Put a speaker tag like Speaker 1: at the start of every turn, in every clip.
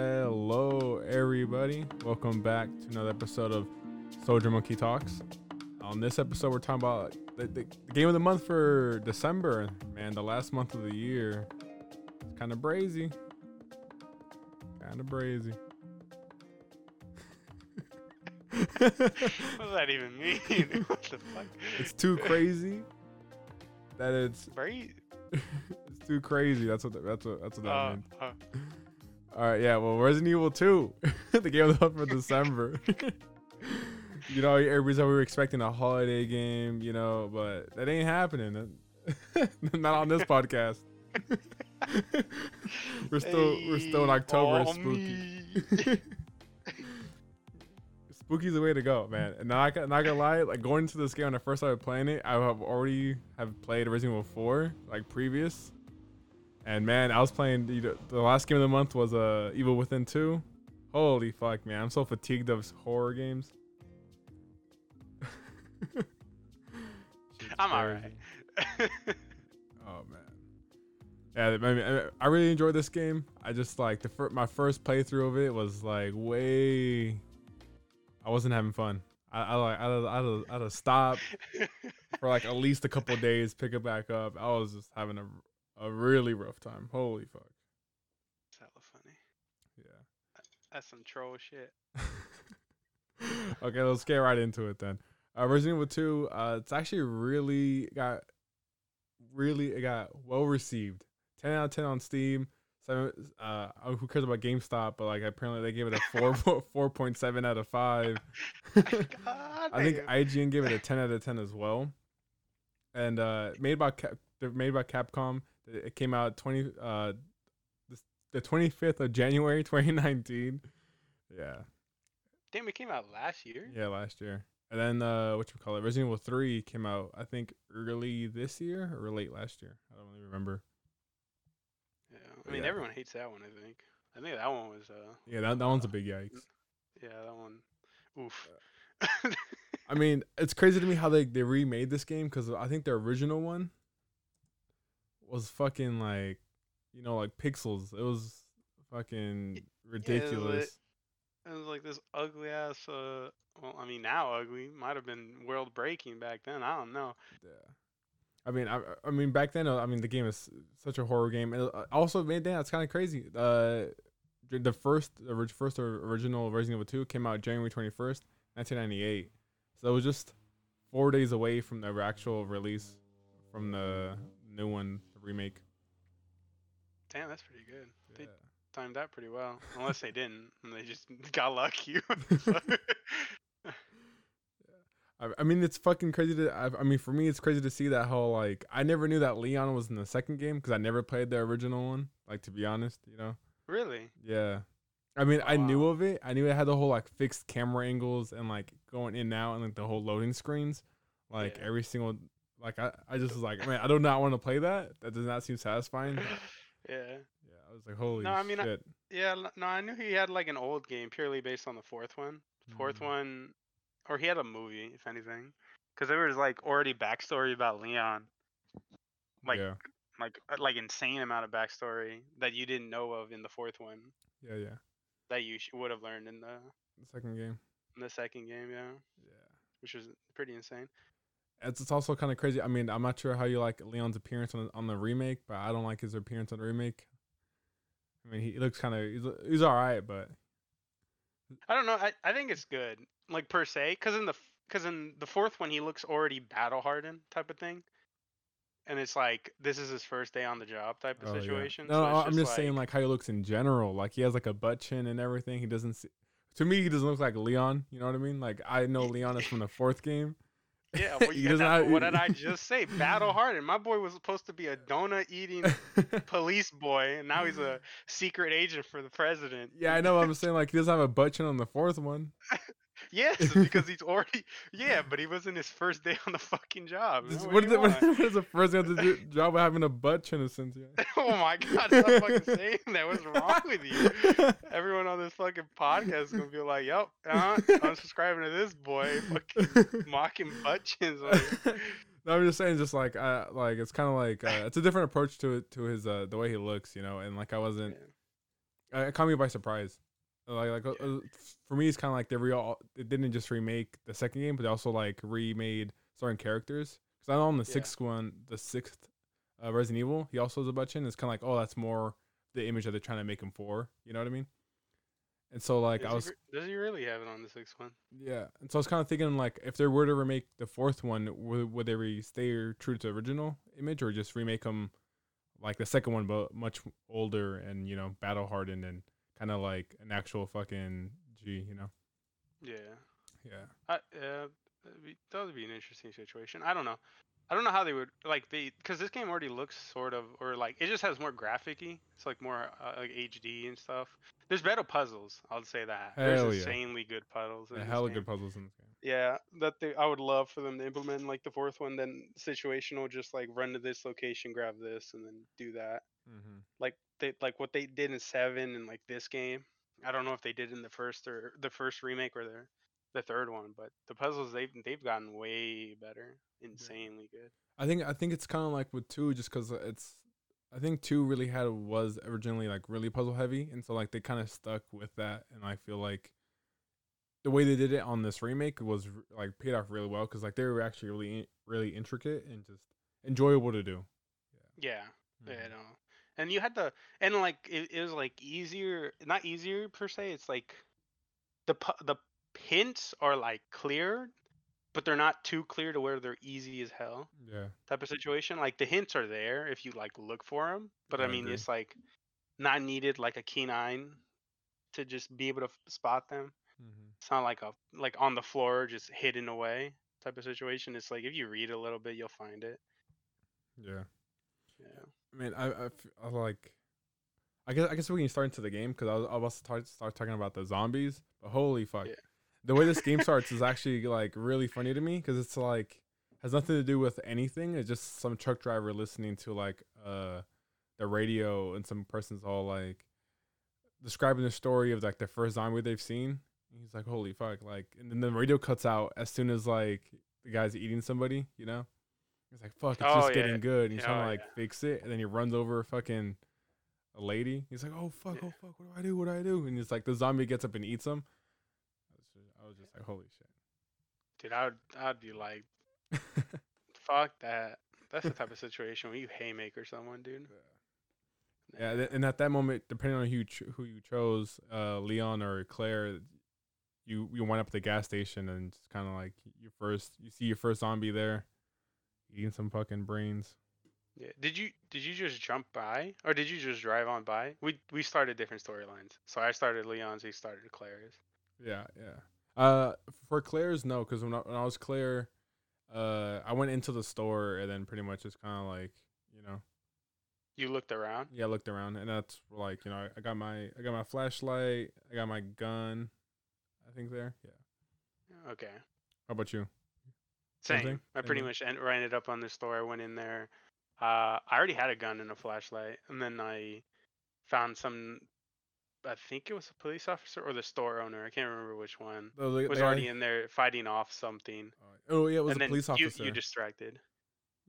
Speaker 1: Hello, everybody. Welcome back to another episode of Soldier Monkey Talks. On this episode, we're talking about the, the, the game of the month for December. Man, the last month of the year. It's kind of brazy. Kind of brazy.
Speaker 2: what does that even mean? what the fuck?
Speaker 1: It's too crazy that it's
Speaker 2: Right?
Speaker 1: it's too crazy. That's what that's what that's what that
Speaker 2: Uh,
Speaker 1: means.
Speaker 2: uh,
Speaker 1: All right, yeah. Well, Resident Evil 2, the game of the month for December. you know, everybody said we were expecting a holiday game, you know, but that ain't happening. Not on this podcast. we're still we're still in October. It's spooky. Spooky's the way to go, man. And not, not gonna lie, like going into this game when I first started playing it, I have already have played Resident Evil 4, like previous. And man, I was playing you know, the last game of the month was uh Evil Within 2. Holy fuck, man! I'm so fatigued of horror games.
Speaker 2: I'm alright.
Speaker 1: Oh man. Yeah, I, mean, I- really enjoyed this game. I just like the fir- my first playthrough of it was like way. I wasn't having fun. I, I like I I, I had to stop for like at least a couple days, pick it back up. I was just having a a really rough time. Holy fuck.
Speaker 2: It's hella funny.
Speaker 1: Yeah.
Speaker 2: That's some troll shit.
Speaker 1: okay, let's get right into it then. Uh, Resident Evil 2, uh, it's actually really got, really it got well received. 10 out of 10 on Steam. Seven, uh, oh, who cares about GameStop? But like apparently they gave it a four four point seven out of five.
Speaker 2: God
Speaker 1: I think. IGN gave it a 10 out of 10 as well. And uh, made by Cap- they're made by Capcom. It came out 20 uh, the 25th of January 2019. Yeah.
Speaker 2: Damn, it came out last year.
Speaker 1: Yeah, last year. And then uh what you call it? Resident Evil 3 came out I think early this year or late last year. I don't really remember.
Speaker 2: Yeah. I mean,
Speaker 1: Yeah.
Speaker 2: everyone hates that one. I think. I think that one was. Uh.
Speaker 1: Yeah, that, that one's a big yikes.
Speaker 2: Yeah, that one. Oof.
Speaker 1: I mean, it's crazy to me how they they remade this game cuz I think the original one was fucking like you know like pixels. It was fucking ridiculous.
Speaker 2: It was like this ugly ass. Uh. Well, I mean, now ugly. Might have been world breaking back then. I don't know.
Speaker 1: Yeah. I mean, I, I mean, back then, uh, I mean, the game is such a horror game. And uh, also, man, damn, it's kind of crazy. Uh, the first, the first or- original Resident Evil 2 came out January 21st, 1998. So it was just four days away from the actual release from the new one, remake.
Speaker 2: Damn, that's pretty good. They timed that pretty well. Unless they didn't, and they just got lucky.
Speaker 1: I, I mean, it's fucking crazy to. I, I mean, for me, it's crazy to see that whole like. I never knew that Leon was in the second game because I never played the original one. Like to be honest, you know.
Speaker 2: really?
Speaker 1: Yeah. I mean, I knew of it. I knew it had the whole like fixed camera angles and like going in and out and like the whole loading screens. Like
Speaker 2: Yeah.
Speaker 1: every single like I, I just was like, man, I do not want to play that. That does not seem satisfying.
Speaker 2: Yeah.
Speaker 1: yeah, I was like, holy
Speaker 2: No, I mean, I- Yeah, no, I knew he had like an old game purely based on the fourth one. The fourth
Speaker 1: Mhm.
Speaker 2: one, or he had a movie, if anything, because there was like already backstory about Leon, like
Speaker 1: yeah,
Speaker 2: like uh, like insane amount of backstory that you didn't know of in the fourth one
Speaker 1: yeah, yeah.
Speaker 2: that you sh- would have learned in the
Speaker 1: The second game.
Speaker 2: in the second game, yeah,
Speaker 1: Yeah.
Speaker 2: which was pretty insane.
Speaker 1: It's, it's also kind of crazy. I mean, I'm not sure how you like Leon's appearance on on the remake, but I don't like his appearance on the remake. I mean, he looks kind of he's he's all right, but
Speaker 2: I don't know. I, I think it's good, like per se, because in the because in the fourth one he looks already battle hardened type of thing, and it's like this is his first day on the job type of
Speaker 1: Oh, yeah.
Speaker 2: situation.
Speaker 1: No,
Speaker 2: so
Speaker 1: no,
Speaker 2: it's
Speaker 1: I'm just saying like how he looks in general. Like he has like a butt chin and everything. He doesn't. See, to me, he doesn't look like Leon. You know what I mean? Like I know Leon is from the fourth game.
Speaker 2: Yeah. Well, yeah what did I just say? Battle hardened. My boy was supposed to be a donut eating police boy, and now he's a secret agent for the president.
Speaker 1: yeah, I know. I'm saying like he doesn't have a butt chin on the fourth one.
Speaker 2: Yes, because he's already yeah, but he wasn't his first day on the fucking job.
Speaker 1: What,
Speaker 2: do
Speaker 1: is what is the first thing to do job of having a butt chin of Cynthia?
Speaker 2: Oh my god, stop fucking saying that. What's wrong with you? Everyone on this fucking podcast is gonna be like, "Yep, uh, subscribing to this boy, fucking mocking butt chins." on
Speaker 1: no, I'm just saying, just like, uh, like it's kind of like uh, it's a different approach to it to his uh, the way he looks, you know. And like I wasn't, uh, it caught me by surprise. Like like
Speaker 2: Yeah.
Speaker 1: uh, for me, it's kind of like they re all they didn't just remake the second game, but they also like remade certain characters. Because I know on the
Speaker 2: Yeah.
Speaker 1: sixth one, the sixth uh, Resident Evil, he also has a butt chin. It's kind of like oh, that's more the image that they're trying to make him for. You know what I mean? And so like
Speaker 2: Does
Speaker 1: I was
Speaker 2: re- does he really have it on the sixth one?
Speaker 1: yeah, and so I was kind of thinking like if they were to remake the fourth one, would, would they re- stay true to the original image or just remake them like the second one, but much older and you know battle hardened and kind of like an actual fucking G, you know?
Speaker 2: Yeah.
Speaker 1: Yeah.
Speaker 2: I, uh, that'd be, that would be an interesting situation. I don't know. I don't know how they would like they because this game already looks sort of or like it just has more graphicy. It's like more uh, like HD and stuff. There's better puzzles. I'll say that. There's
Speaker 1: Hell yeah.
Speaker 2: insanely good puzzles. in
Speaker 1: hella good puzzles in this game.
Speaker 2: Yeah, that they, I would love for them to implement like the fourth one. Then situational, just like run to this location, grab this, and then do that.
Speaker 1: Mm-hmm.
Speaker 2: Like they like what they did in seven and like this game. I don't know if they did in the first or the first remake or the the third one, but the puzzles they've they've gotten way better, insanely good.
Speaker 1: I think I think it's kind of like with two, just because it's. I think two really had was originally like really puzzle heavy, and so like they kind of stuck with that, and I feel like the way they did it on this remake was like paid off really well because like they were actually really really intricate and just enjoyable to do.
Speaker 2: Yeah, yeah,
Speaker 1: Mhm.
Speaker 2: no. And you had to, and like it, it was like easier, not easier per se. It's like the the hints are like clear, but they're not too clear to where they're easy as hell.
Speaker 1: Yeah,
Speaker 2: type of situation. Like the hints are there if you like look for them, but
Speaker 1: I
Speaker 2: I mean
Speaker 1: agree.
Speaker 2: it's like not needed like a keen eye to just be able to f- spot them.
Speaker 1: mm-hmm.
Speaker 2: It's not like a like on the floor just hidden away type of situation. It's like if you read a little bit, you'll find it.
Speaker 1: yeah.
Speaker 2: Yeah.
Speaker 1: I mean, I, I, f- I like. I guess I guess we can start into the game because I was I was about to start, start talking about the zombies, but holy fuck,
Speaker 2: Yeah.
Speaker 1: The way this game starts is actually like really funny to me because it's like has nothing to do with anything. It's just some truck driver listening to like uh the radio and some person's all like describing the story of like the first zombie they've seen. And he's like, holy fuck, like, and then the radio cuts out as soon as like the guy's eating somebody, you know. He's like, "Fuck, it's
Speaker 2: Oh,
Speaker 1: just
Speaker 2: yeah.
Speaker 1: getting good." And he's trying to
Speaker 2: Oh,
Speaker 1: like
Speaker 2: yeah.
Speaker 1: fix it, and then he runs over a fucking a lady. He's like, "Oh fuck,
Speaker 2: Yeah.
Speaker 1: oh fuck, what do I do? What do I do?" And it's like the zombie gets up and eats him. I was just, I was just like, "Holy shit.
Speaker 2: Dude, I would I'd be like, fuck that. That's the type of situation where you haymaker someone, dude.
Speaker 1: yeah, th- and at that moment, depending on who you who you chose, uh, Leon or Claire, you you went up at the gas station and just kind of like your first, you see your first zombie there, eating some fucking brains.
Speaker 2: Yeah. Did you did you just jump by or did you just drive on by? We we started different storylines. So I started Leon's, he started Claire's.
Speaker 1: Yeah, yeah. Uh, for Claire's, no, because when I, when I was Claire, uh, I went into the store and then pretty much just kind of like, you know,
Speaker 2: You looked around.
Speaker 1: yeah, I looked around and that's like, you know, I, I got my, I got my flashlight, I got my gun, I think there. Yeah.
Speaker 2: Okay.
Speaker 1: How about you?
Speaker 2: Same.
Speaker 1: Same?
Speaker 2: I pretty much en- ended up on the store. I went in there. Uh, I already had a gun and a flashlight, and then I found some. I think it was a police officer or the store owner. I can't remember which one.
Speaker 1: Oh, they-
Speaker 2: Was
Speaker 1: they
Speaker 2: already
Speaker 1: had-
Speaker 2: in there fighting off something,
Speaker 1: Oh yeah, oh, it was
Speaker 2: and
Speaker 1: a police officer.
Speaker 2: you distracted.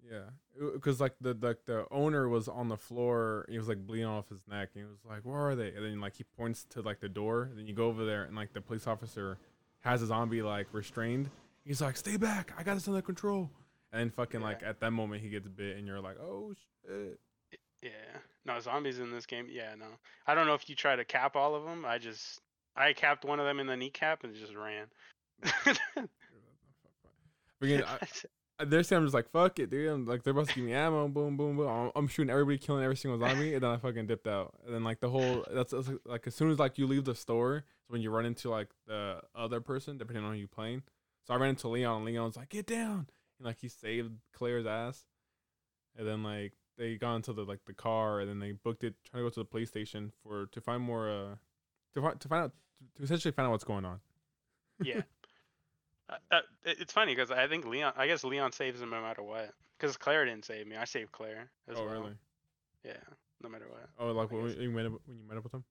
Speaker 1: Yeah, because like the, the the owner was on the floor. He was like bleeding off his neck, and he was like, "Where are they?" And then like he points to like the door. And then you go over there, and like the police officer has a zombie like restrained. He's like, "Stay back! I got this under control." And then fucking
Speaker 2: Yeah.
Speaker 1: like at that moment he gets bit, and you're like, "Oh shit!"
Speaker 2: Yeah. No zombies in this game. Yeah. No. I don't know if you try to cap all of them. I just I capped one of them in the kneecap and just ran.
Speaker 1: Again, I, I- there's I'm just like, "Fuck it, dude!" I'm like, they're about to give me ammo. Boom, boom, boom. I'm, I'm shooting everybody, killing every single zombie, and then I fucking dipped out. And then like the whole that's, that's like as soon as like you leave the store, it's when you run into like the other person, depending on who you playing. So I ran into Leon, and Leon's like, "Get down!" And like he saved Claire's ass. And then like they got into the like the car, and then they booked it, trying to go to the police station for to find more uh to find to find out to essentially find out what's going on.
Speaker 2: yeah. Uh, uh, it's funny because I think Leon. I guess Leon saves him no matter what. Because Claire didn't save me. I saved Claire as
Speaker 1: oh
Speaker 2: well.
Speaker 1: really?
Speaker 2: Yeah. No matter what.
Speaker 1: Oh, like when you met up, when you met up with him.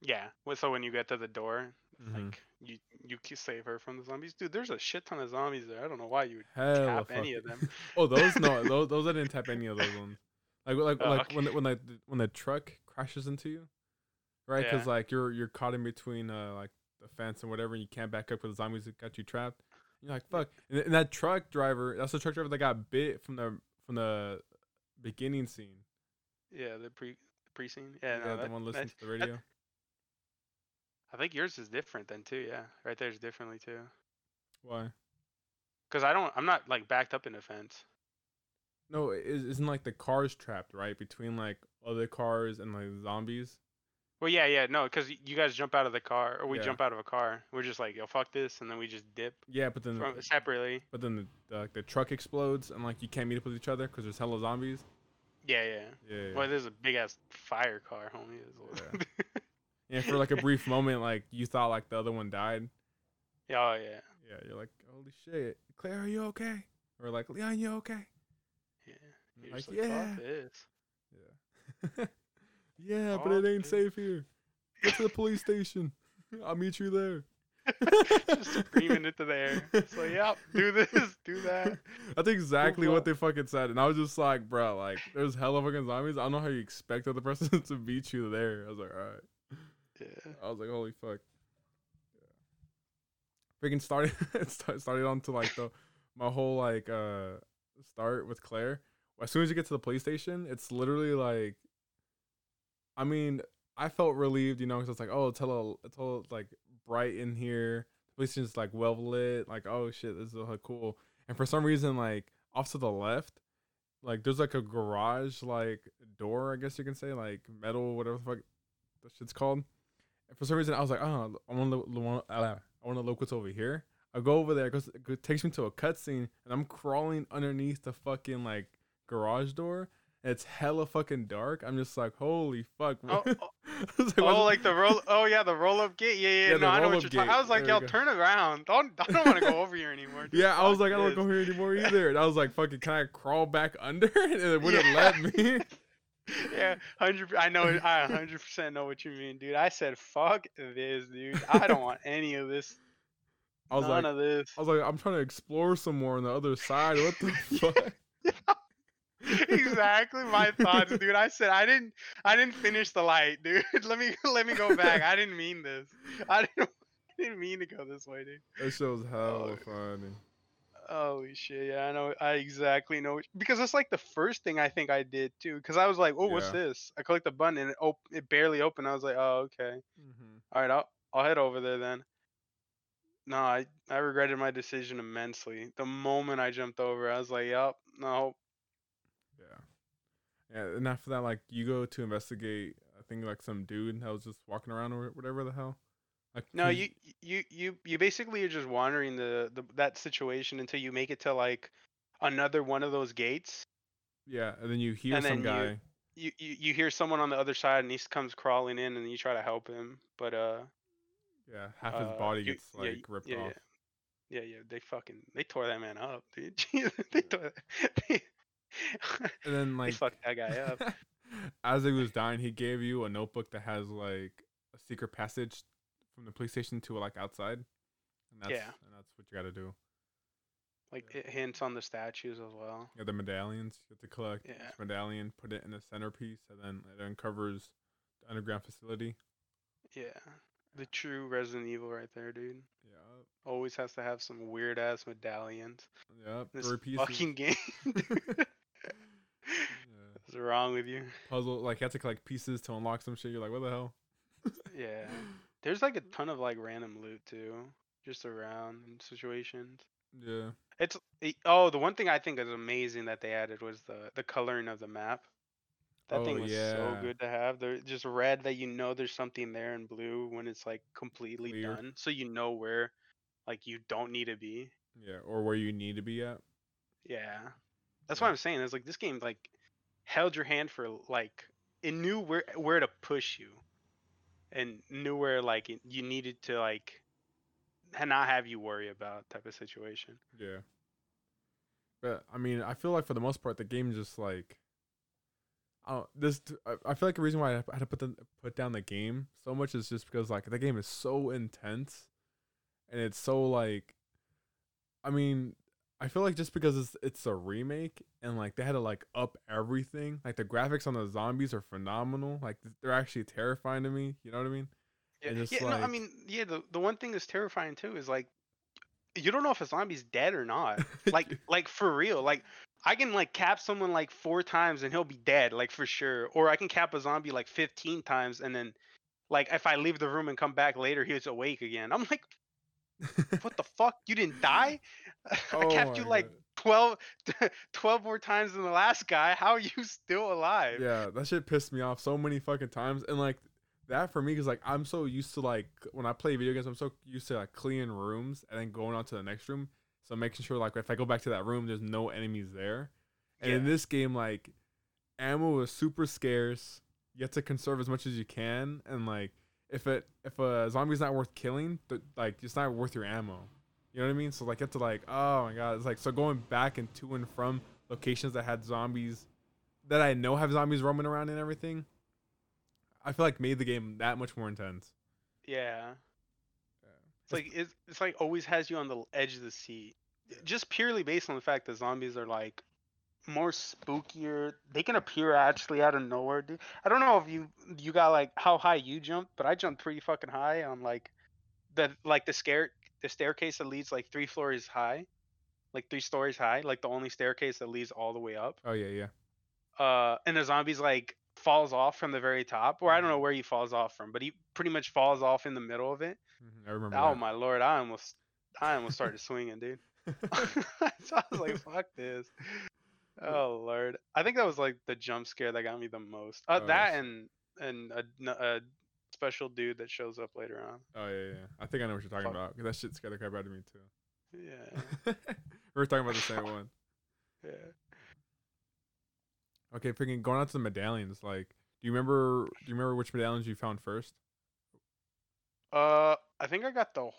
Speaker 2: Yeah. So when you get to the door,
Speaker 1: Mhm.
Speaker 2: like you you save her from the zombies. Dude, there's a shit ton of zombies there. I don't know why you would tap any of them.
Speaker 1: Oh, those no, those those I didn't tap any of those ones. Like like
Speaker 2: Oh,
Speaker 1: like
Speaker 2: okay.
Speaker 1: when the, when the when the truck crashes into you, right? Because
Speaker 2: Yeah.
Speaker 1: like you're you're caught in between uh like the fence and whatever, and you can't back up because the zombies that got you trapped. You're like fuck, and, and that truck driver, that's the truck driver that got bit from the from the beginning scene.
Speaker 2: Yeah, the pre pre scene. Yeah,
Speaker 1: Yeah,
Speaker 2: no,
Speaker 1: the
Speaker 2: that-
Speaker 1: one
Speaker 2: that-
Speaker 1: listening to the radio.
Speaker 2: I think yours is different then too. Yeah, right there's differently too.
Speaker 1: Why?
Speaker 2: Cause I don't, I'm not like backed up in the fence.
Speaker 1: No, isn't like the cars trapped right between like other cars and like zombies.
Speaker 2: Well, yeah, yeah, no, because you guys jump out of the car, or we
Speaker 1: Yeah.
Speaker 2: jump out of a car. We're just like, yo, fuck this, and then we just dip
Speaker 1: Yeah, but then
Speaker 2: from, separately.
Speaker 1: but then the, the the truck explodes and like you can't meet up with each other because there's hella zombies.
Speaker 2: Yeah, yeah.
Speaker 1: Yeah. yeah.
Speaker 2: Well, there's a big ass fire car, homie. what-
Speaker 1: And for like a brief moment, like you thought like the other one died.
Speaker 2: Yeah, oh yeah,
Speaker 1: Yeah, you're like, holy shit, Claire, are you okay? Or like, Leon, you okay?
Speaker 2: Yeah. You're
Speaker 1: like,
Speaker 2: like,
Speaker 1: yeah, yeah, yeah, but it ain't
Speaker 2: this.
Speaker 1: safe here. Get to the police station. I'll meet you there.
Speaker 2: just screaming into the air. It's like, yep, do this, do that.
Speaker 1: That's exactly what they fucking said, and I was just like, bro, like, there's hell hella fucking zombies. I don't know how you expect the other person to beat you there. I was like, all right.
Speaker 2: Yeah.
Speaker 1: I was like, holy fuck. Yeah. Freaking started started on to like the my whole like uh start with Claire. As soon as you get to the police station, it's literally like I mean, I felt relieved, you know, because it's like, oh, it's hella, it's all like bright in here. The police station's like well lit. Like, oh shit, this is hella cool. And for some reason, like off to the left, like there's like a garage like door, I guess you can say, like metal, whatever the fuck the shit's called. And for some reason, I was like, oh, I want to, ah, I want to look what's over here. I go over there because it takes me to a cutscene, and I'm crawling underneath the fucking like garage door. It's hella fucking dark. I'm just like, holy fuck.
Speaker 2: Oh, oh,
Speaker 1: like,
Speaker 2: oh, like the roll. Oh yeah, the roll up gate. Yeah, yeah.
Speaker 1: Yeah,
Speaker 2: no, I know what you're talking. I was like,
Speaker 1: There we
Speaker 2: turn around. Don't, I don't want to go over here anymore. dude.
Speaker 1: yeah, I was like, I don't go here anymore either. And I was like, fucking, can I crawl back under? And it wouldn't
Speaker 2: Yeah.
Speaker 1: let me.
Speaker 2: yeah, hundred. I know. I hundred percent know what you mean, dude. I said, "Fuck this, dude. I don't want any of this.
Speaker 1: I was
Speaker 2: None
Speaker 1: like,
Speaker 2: of this."
Speaker 1: I was like, I'm trying to explore some more on the other side. What the fuck?
Speaker 2: exactly my thoughts, dude. I said I didn't. I didn't finish the light, dude. let me let me go back. I didn't mean this. I didn't. I didn't mean to go this way, dude.
Speaker 1: That was hella
Speaker 2: Oh.
Speaker 1: funny.
Speaker 2: Holy shit! Yeah, I know. I exactly know. Because that's like the first thing I think I did too. Because I was like, "Oh, what's
Speaker 1: Yeah.
Speaker 2: this?" I clicked the button and it op- it barely opened. I was like, "Oh, okay.
Speaker 1: Mm-hmm.
Speaker 2: All right, I'll I'll head over there then." No, I I regretted my decision immensely. The moment I jumped over, I was like, "Yup, no."
Speaker 1: Yeah. Yeah, and after that, like you go to investigate. I think like some dude that was just walking around or whatever the hell. Like
Speaker 2: No, you you you you basically are just wandering the, the that situation until you make it to like another one of those gates.
Speaker 1: Yeah, and then you hear
Speaker 2: and
Speaker 1: some guy.
Speaker 2: You, you you hear someone on the other side and he comes crawling in and you try to help him, but uh
Speaker 1: Yeah, half his
Speaker 2: uh,
Speaker 1: body gets
Speaker 2: yeah,
Speaker 1: like
Speaker 2: y-
Speaker 1: ripped
Speaker 2: yeah,
Speaker 1: off.
Speaker 2: Yeah. yeah, yeah, they fucking they tore that man up, dude. They tore they,
Speaker 1: And then
Speaker 2: they
Speaker 1: like
Speaker 2: fucked that guy up.
Speaker 1: as he was dying, he gave you a notebook that has like a secret passage from the police station to like outside. And that's
Speaker 2: Yeah.
Speaker 1: and that's what you got to do.
Speaker 2: Like it hints on the statues as well.
Speaker 1: Yeah, the medallions. You have to collect
Speaker 2: Yeah.
Speaker 1: each medallion, put it in the centerpiece, and then it uncovers the underground facility.
Speaker 2: Yeah. The true Resident Evil right there, dude.
Speaker 1: Yeah.
Speaker 2: Always has to have some weird ass medallions.
Speaker 1: Yep.
Speaker 2: This fucking game.
Speaker 1: yeah.
Speaker 2: What's wrong with you?
Speaker 1: Puzzle like you have to collect pieces to unlock some shit. You're like, what the hell?
Speaker 2: Yeah. There's like a ton of like random loot too, just around in situations.
Speaker 1: Yeah.
Speaker 2: It's it, oh, the one thing I think is amazing that they added was the the coloring of the map. That
Speaker 1: Oh,
Speaker 2: thing was so good to have. They're just red that you know there's something there, and blue when it's like completely
Speaker 1: Clear.
Speaker 2: done, so you know where like you don't need to be.
Speaker 1: Yeah. Or where you need to be at.
Speaker 2: Yeah, that's what I'm saying. It's like this game like held your hand for like it knew where where to push you, and knew where like you needed to like not have you worry about type of situation.
Speaker 1: Yeah. But I mean, I feel like for the most part, the game just like, I this. I feel like the reason why I had to put the put down the game so much is just because like the game is so intense, and it's so like, I mean, I feel like just because it's it's a remake and like they had to like up everything, like the graphics on the zombies are phenomenal. Like they're actually terrifying to me. You know what I mean?
Speaker 2: Yeah,
Speaker 1: it's
Speaker 2: yeah no, I mean, yeah. The the one thing that's terrifying too is like, you don't know if a zombie's dead or not. Like, like for real. Like, I can like cap someone like four times and he'll be dead, like for sure. Or I can cap a zombie like fifteen times and then, like, if I leave the room and come back later, he's awake again. I'm like, what the fuck? You didn't die? I
Speaker 1: Oh
Speaker 2: capped
Speaker 1: my
Speaker 2: you like
Speaker 1: God.
Speaker 2: 12, 12 more times than the last guy. How are you still alive?
Speaker 1: Yeah, that shit pissed me off so many fucking times, and like that for me because like I'm so used to like when I play video games, I'm so used to like clearing rooms and then going on to the next room. So making sure like if I go back to that room, there's no enemies there. And in this game, like ammo is super scarce. You have to conserve as much as you can, and like if it if a zombie's not worth killing, th- like it's not worth your ammo. You know what I mean? So like to like oh my god, it's like so going back and to and from locations that had zombies that I know have zombies roaming around and everything. I feel like made the game that much more intense.
Speaker 2: Yeah.
Speaker 1: Yeah.
Speaker 2: It's like it's, it's like always has you on the edge of the seat, just purely based on the fact that zombies are like more spookier. They can appear actually out of nowhere, dude. I don't know if you you got like how high you jumped, but I jumped pretty fucking high on like the like the scare the staircase that leads like three floors high, like three stories high, like the only staircase that leads all the way up.
Speaker 1: Oh yeah, yeah.
Speaker 2: Uh, and the zombies like falls off from the very top, or I don't know where he falls off from, but he pretty much falls off in the middle of it.
Speaker 1: Mhm, I remember.
Speaker 2: Oh
Speaker 1: that.
Speaker 2: my lord, I almost I almost started swinging, dude. so I was like, fuck this. Oh lord. I think that was like the jump scare that got me the most. Uh,
Speaker 1: Oh,
Speaker 2: that
Speaker 1: yes.
Speaker 2: and and a, a special dude that shows up later on.
Speaker 1: Oh yeah, yeah. I think I know what you're talking
Speaker 2: Fuck.
Speaker 1: about. 'cause that shit scared the crap out of me too.
Speaker 2: Yeah.
Speaker 1: we are talking about the same one.
Speaker 2: Yeah.
Speaker 1: Okay, freaking going out to the medallions. Like, do you remember? Do you remember which medallions you found first?
Speaker 2: Uh I think I got the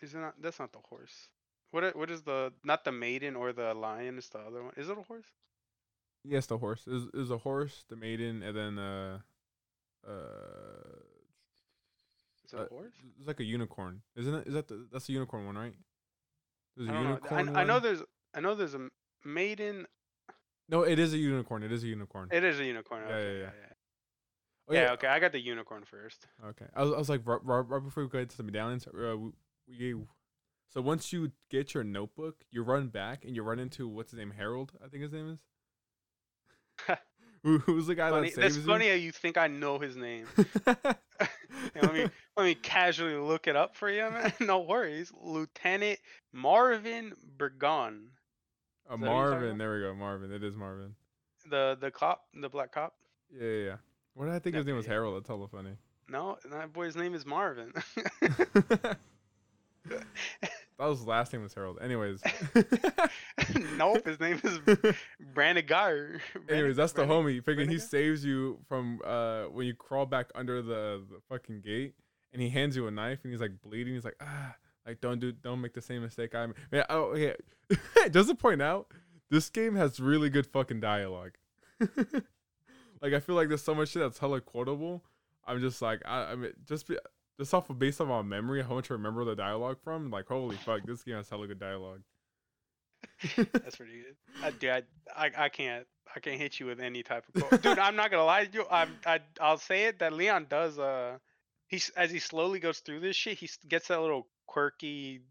Speaker 2: is it not that's not the horse. What what is the not the maiden or the lion, it's the other one. Is it a horse?
Speaker 1: Yes, the horse. Is is a horse, the maiden, and then uh, uh,
Speaker 2: Is it
Speaker 1: Uh,
Speaker 2: horse?
Speaker 1: it's like a unicorn, isn't it? Is that the that's the unicorn one, right? There's a
Speaker 2: I don't know. I,
Speaker 1: unicorn.
Speaker 2: I know there's I know there's a maiden.
Speaker 1: No, it is a unicorn. It is a unicorn.
Speaker 2: It is a unicorn.
Speaker 1: Yeah,
Speaker 2: okay,
Speaker 1: yeah,
Speaker 2: yeah,
Speaker 1: yeah.
Speaker 2: yeah.
Speaker 1: Oh,
Speaker 2: Yeah, okay. I got the unicorn first.
Speaker 1: Okay. I was, I was like right, right, right before we go into the medallions, uh, we, we so once you get your notebook, you run back and you run into what's his name, Harold, I think his name is. Who, who's the guy
Speaker 2: Funny,
Speaker 1: that saves
Speaker 2: that's
Speaker 1: you?
Speaker 2: funny how you think I know his name. Let me let me casually look it up for you, man. no worries. Lieutenant Marvin Bergon,
Speaker 1: Uh,
Speaker 2: that what you're talking
Speaker 1: Marvin, there we go. Marvin, it is Marvin.
Speaker 2: the the cop, the black cop.
Speaker 1: Yeah, yeah. yeah. What did I think his name was
Speaker 2: Okay.
Speaker 1: Harold? That's hella funny.
Speaker 2: No, that boy's name is Marvin.
Speaker 1: That was his last name was Harold. Anyways.
Speaker 2: nope, his name is Brandon Gar.
Speaker 1: Anyways, that's the homie. Figuring he saves you from uh when you crawl back under the, the fucking gate, and he hands you a knife, and he's like bleeding. He's like, ah, like don't do, don't make the same mistake I made. Yeah, oh yeah. Just to point out, this game has really good fucking dialogue. like I feel like there's so much shit that's hella quotable. I'm just like, I, I mean, just be, just off of based on my memory, how much I remember the dialogue from. Like, holy fuck, this game has hella good dialogue.
Speaker 2: That's pretty good. I, dude, I, I, I can't, I can't hit you with any type of quote. Dude, I'm not gonna lie to you. I'm, I, I'll say it that Leon does. Uh, he's as he slowly goes through this shit, he gets that little quirky,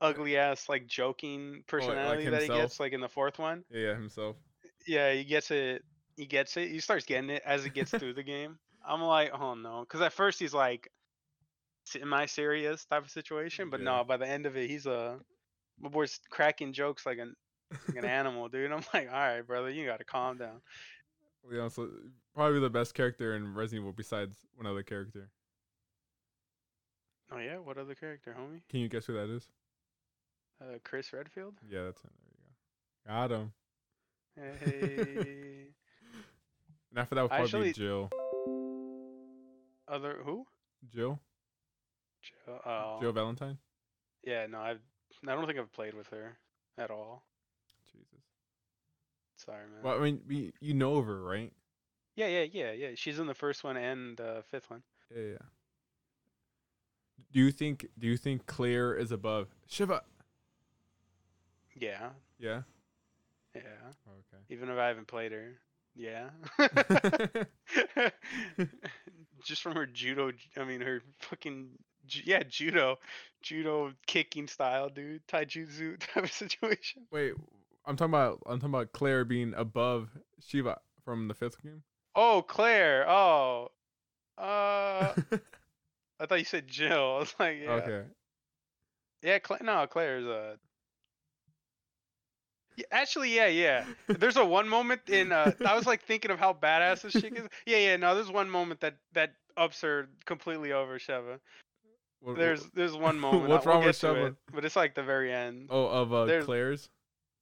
Speaker 2: ugly ass like joking personality that he gets like in the fourth one.
Speaker 1: yeah, yeah, himself.
Speaker 2: Yeah, he gets it. He gets it. He starts getting it as he gets through the game. I'm like, oh no, because at first he's like, semi serious type of situation, but
Speaker 1: Yeah.
Speaker 2: no, by the end of it, he's a my boy's cracking jokes like an like an animal, dude. I'm like, all right, brother, you gotta calm down.
Speaker 1: Yeah, so probably the best character in Resident Evil besides one other character.
Speaker 2: Oh yeah, what other character, homie?
Speaker 1: Can you guess who that is?
Speaker 2: Uh, Chris Redfield.
Speaker 1: Yeah, that's him. There you go. Got him.
Speaker 2: Hey,
Speaker 1: And after that would probably
Speaker 2: Actually-
Speaker 1: be Jill.
Speaker 2: other who?
Speaker 1: Jill?
Speaker 2: Jill. Oh,
Speaker 1: Jill Valentine?
Speaker 2: yeah, no, I I don't think I've played with her at all.
Speaker 1: Jesus.
Speaker 2: Sorry, man.
Speaker 1: Well, I mean, we, you know of her, right?
Speaker 2: Yeah, yeah, yeah, yeah. She's in the first one and uh, fifth one.
Speaker 1: Yeah, yeah. Do you think? Do you think Claire is above Sheva?
Speaker 2: Yeah,
Speaker 1: Yeah.
Speaker 2: yeah.
Speaker 1: Okay.
Speaker 2: Even if I haven't played her, yeah. Just from her judo, I mean her fucking yeah judo, judo kicking style, dude. Taijutsu type of situation.
Speaker 1: Wait, I'm talking about I'm talking about Claire being above Sheva from the fifth game.
Speaker 2: Oh, Claire. Oh, uh, I thought you said Jill. I was like, yeah,
Speaker 1: Okay.
Speaker 2: yeah. Cla- no, Claire's uh. Yeah, actually, yeah, yeah. There's a one moment in uh, I was like thinking of how badass this chick is. Yeah, yeah. No, there's one moment that that ups her completely over Sheva.
Speaker 1: What-
Speaker 2: There's there's one moment.
Speaker 1: What's
Speaker 2: uh, we'll
Speaker 1: wrong with Sheva?
Speaker 2: it, but it's like the very end.
Speaker 1: oh of uh,
Speaker 2: there's-
Speaker 1: Claire's.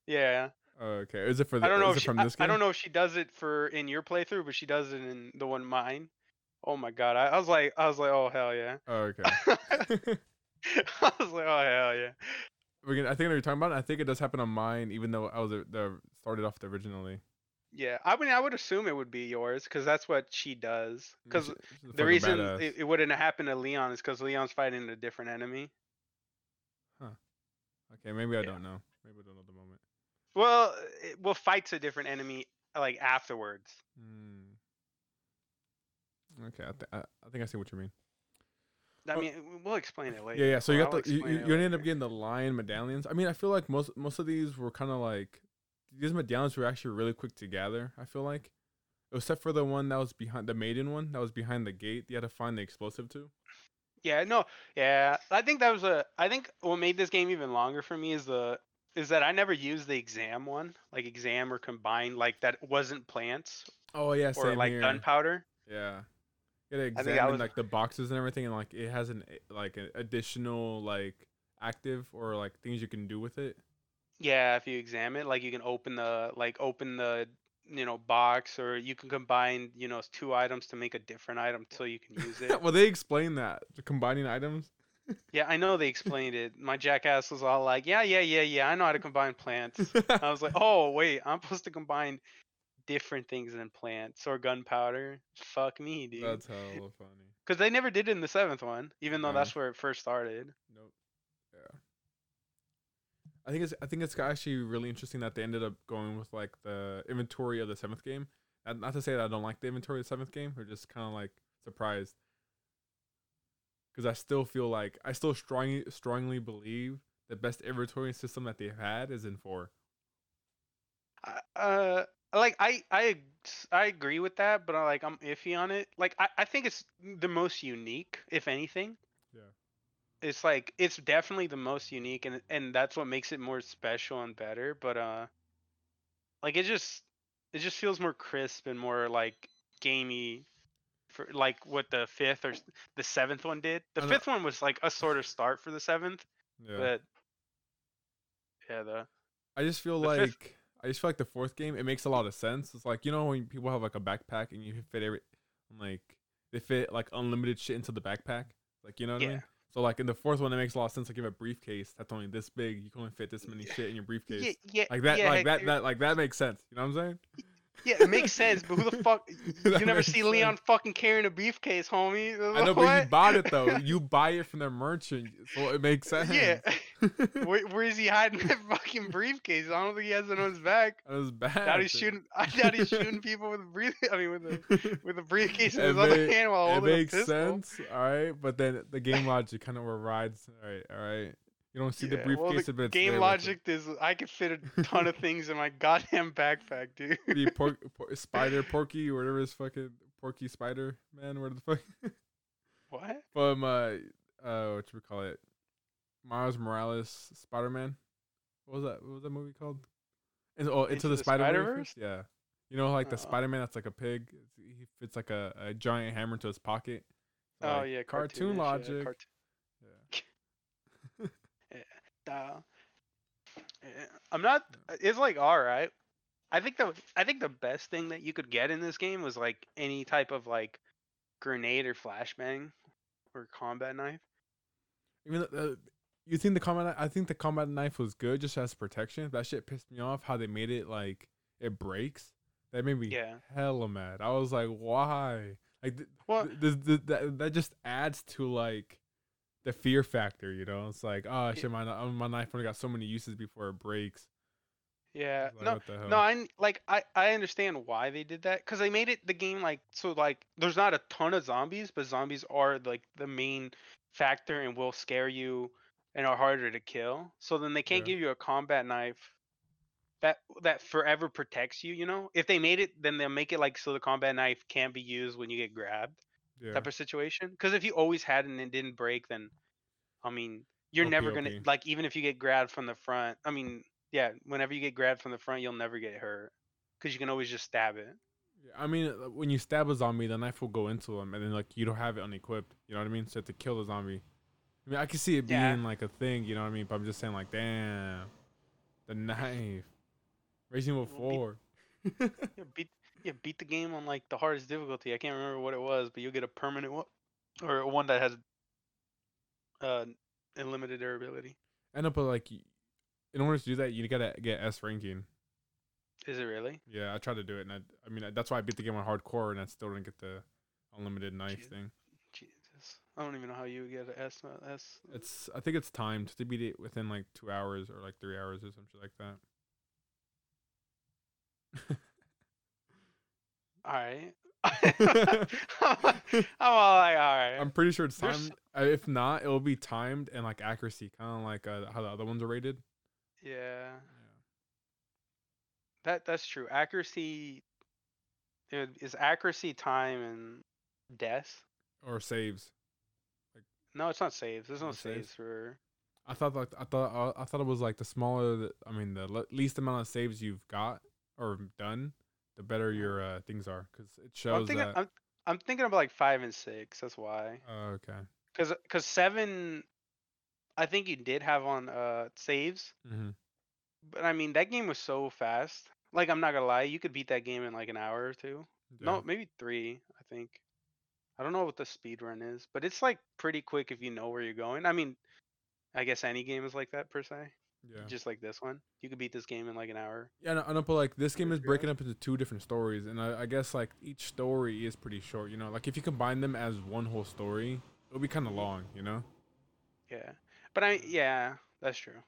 Speaker 2: Yeah.
Speaker 1: Okay. Is it for the?
Speaker 2: I don't know
Speaker 1: is
Speaker 2: if she,
Speaker 1: from
Speaker 2: I,
Speaker 1: this
Speaker 2: I
Speaker 1: game?
Speaker 2: don't know if she does it for in your playthrough, but she does it in the one mine. Oh my god, I, I was like, I was like, oh hell yeah.
Speaker 1: Oh, okay.
Speaker 2: I was like, oh hell yeah.
Speaker 1: We can, I think I know what you're talking about. I think it does happen on mine, even though I was the, the started off originally.
Speaker 2: Yeah, I mean, I would assume it would be yours because that's what she does. Because
Speaker 1: She- she's a
Speaker 2: the reason it, it wouldn't have happened to Leon is because Leon's fighting a different enemy. Huh.
Speaker 1: Okay, maybe I
Speaker 2: yeah.
Speaker 1: don't know. Maybe I don't know the moment.
Speaker 2: Well, it, well, fights a different enemy like afterwards.
Speaker 1: Hmm. Okay, I, th- I, I think I see what you mean.
Speaker 2: I
Speaker 1: Oh.
Speaker 2: mean, we'll explain it later.
Speaker 1: Yeah, yeah. So you got
Speaker 2: I'll
Speaker 1: the you, you, you
Speaker 2: later.
Speaker 1: up getting the lion medallions. I mean, I feel like most most of these were kind of like these medallions were actually really quick to gather. I feel like, except for the one that was behind the maiden one that was behind the gate. You had to find the explosive to.
Speaker 2: Yeah, no, yeah. I think that was a. I think what made this game even longer for me is the is that I never used the exam one, like exam or combined, like that wasn't plants
Speaker 1: Oh yeah,
Speaker 2: or like
Speaker 1: here.
Speaker 2: gunpowder.
Speaker 1: Yeah. You
Speaker 2: think I
Speaker 1: examine
Speaker 2: was-
Speaker 1: like the boxes and everything, and like it has an like an additional like active or like things you can do with it.
Speaker 2: Yeah, if you examine, like you can open the like open the you know box, or you can combine you know two items to make a different item so you can use it.
Speaker 1: well, they explain that the combining items.
Speaker 2: yeah, I know they explained it. My jackass was all like, "Yeah, yeah, yeah, yeah, I know how to combine plants." I was like, "Oh wait, I'm supposed to combine different things than plants or gunpowder." Fuck me, dude.
Speaker 1: That's hella funny.
Speaker 2: Because they never did it in the seventh one, even though
Speaker 1: No.
Speaker 2: that's where it first started.
Speaker 1: Nope. I think it's I think it's actually really interesting that they ended up going with like the inventory of the seventh game. And not to say that I don't like the inventory of the seventh game, or just kind of like surprised. Because I still feel like I still strongly strongly believe the best inventory system that they've had is in four.
Speaker 2: Uh, like I I I agree with that, but I like I'm iffy on it. Like I I think it's the most unique, if anything. It's like it's definitely the most unique, and and that's what makes it more special and better. But uh, like it just it just feels more crisp and more like gamey. For like what the fifth or the seventh one did. The fifth one was like a sort of start for the seventh,
Speaker 1: Yeah.
Speaker 2: but yeah, the
Speaker 1: I just feel like
Speaker 2: fifth-
Speaker 1: I just feel like the fourth game it makes a lot of sense. It's like you know when people have like a backpack and you fit every like they fit like unlimited shit into the backpack. Like you know what I
Speaker 2: Yeah.
Speaker 1: mean? So like in the fourth one it makes a lot of sense. Like you have a briefcase that's only this big, you can only fit this many shit in your briefcase.
Speaker 2: yeah, yeah,
Speaker 1: Like that,
Speaker 2: yeah,
Speaker 1: like that,
Speaker 2: Hector.
Speaker 1: that, like that makes sense. You know what I'm saying?
Speaker 2: Yeah, it makes sense, but who the fuck? You never see Leon fucking carrying a briefcase, homie.
Speaker 1: I know, but you bought it though. You buy it from their merchant, so it makes sense.
Speaker 2: Yeah. Where, where is he hiding that fucking briefcase? I don't think he has it on his back.
Speaker 1: That was bad.
Speaker 2: Now he's shooting. I doubt he's shooting people with a brief. I mean, with a with a briefcase in
Speaker 1: It
Speaker 2: his other hand while
Speaker 1: it
Speaker 2: holding a
Speaker 1: makes sense, all right. But then the game logic kind of rides. All right, all right. You don't see the briefcase,
Speaker 2: well,
Speaker 1: it's
Speaker 2: game
Speaker 1: it.
Speaker 2: logic is I could fit a ton of things in my goddamn backpack, dude.
Speaker 1: The pork, por- spider, Porky, or whatever his fucking Porky Spider Man, where the fuck
Speaker 2: what?
Speaker 1: from uh uh what you call it, Miles Morales Spider Man. What was that? What was that movie called? In, oh, into,
Speaker 2: Into
Speaker 1: the,
Speaker 2: the
Speaker 1: Spider Verse. Yeah, you know, like the
Speaker 2: Oh.
Speaker 1: Spider Man that's like a pig. He fits like a, a giant hammer into his pocket. So,
Speaker 2: Oh
Speaker 1: like,
Speaker 2: yeah,
Speaker 1: cartoon
Speaker 2: cartoonish, yeah,
Speaker 1: logic.
Speaker 2: cartoon-
Speaker 1: yeah.
Speaker 2: Uh, I'm not. It's like all right. I think the I think the best thing that you could get in this game was like any type of like grenade or flashbang or combat knife.
Speaker 1: Even though, uh, you think the combat, I think the combat knife was good just as protection. That shit pissed me off how they made it like it breaks. That made me
Speaker 2: Yeah.
Speaker 1: hella mad. I was like, why? Like, th-
Speaker 2: Well,
Speaker 1: th- th- th- that that just adds to like the fear factor. You know, it's like, oh shit, my uh, my knife only got so many uses before it breaks.
Speaker 2: Yeah.
Speaker 1: Like,
Speaker 2: no,
Speaker 1: what the hell?
Speaker 2: no, I like I I understand why they did that because they made it the game like so like there's not a ton of zombies, but zombies are like the main factor and will scare you and are harder to kill. So then they can't
Speaker 1: Yeah.
Speaker 2: give you a combat knife that that forever protects you. You know, if they made it, then they'll make it like so the combat knife can't be used when you get grabbed
Speaker 1: yeah.
Speaker 2: type of situation. Because if you always had it and it didn't break, then I mean you're
Speaker 1: OP,
Speaker 2: never gonna
Speaker 1: OP.
Speaker 2: like even if you get grabbed from the front. I mean, yeah, whenever you get grabbed from the front, you'll never get hurt because you can always just stab it.
Speaker 1: I mean, uh, when you stab a zombie, the knife will go into them, and then like you don't have it unequipped. You know what I mean? So you have to kill the zombie. I mean, I can see it being
Speaker 2: Yeah.
Speaker 1: like a thing. You know what I mean? But I'm just saying, like, damn, the knife. Evil
Speaker 2: Well,
Speaker 1: Four.
Speaker 2: Yeah, beat yeah beat the game on like the hardest difficulty. I can't remember what it was, but you'll get a permanent one or one that has uh unlimited durability.
Speaker 1: I know, but like, in order to do that, you gotta get S ranking.
Speaker 2: Is it really?
Speaker 1: Yeah, I tried to do it, and I, I mean, that's why I beat the game on hardcore, and I still didn't get the unlimited knife
Speaker 2: Jeez.
Speaker 1: thing.
Speaker 2: I don't even know how you would get an S. uh, S.
Speaker 1: It's, I think it's timed to be within like two hours or like three hours or something like that.
Speaker 2: All right. I'm all like, all right.
Speaker 1: I'm pretty sure it's timed. Uh, if not, it will be timed and like accuracy, kind of like uh, how the other ones are rated.
Speaker 2: yeah, that that's true. Accuracy is accuracy, time, and death.
Speaker 1: Or saves.
Speaker 2: No, it's not saves. There's no
Speaker 1: No saves?
Speaker 2: saves for.
Speaker 1: I thought like I thought I thought it was like the smaller, the, I mean, the le- least amount of saves you've got or done, the better your uh, things are, because it
Speaker 2: Well, I'm
Speaker 1: shows
Speaker 2: thinking.
Speaker 1: that.
Speaker 2: I'm, I'm thinking about like five and six. That's why.
Speaker 1: Oh, okay.
Speaker 2: Cause, cause seven, I think you did have on uh saves,
Speaker 1: hmm
Speaker 2: but I mean that game was so fast. Like I'm not gonna lie, you could beat that game in like an hour or two. No, maybe three. I think. I don't know what the speed run is, but it's like pretty quick if you know where you're going. I mean, I guess any game is like that per se.
Speaker 1: Yeah.
Speaker 2: Just like this one, you could beat this game in like an hour.
Speaker 1: Yeah, I know, but like this game is breaking up into two different stories, and I, I guess like each story is pretty short. You know, like if you combine them as one whole story, it'll be kind of long. You know.
Speaker 2: Yeah, but I yeah, that's true.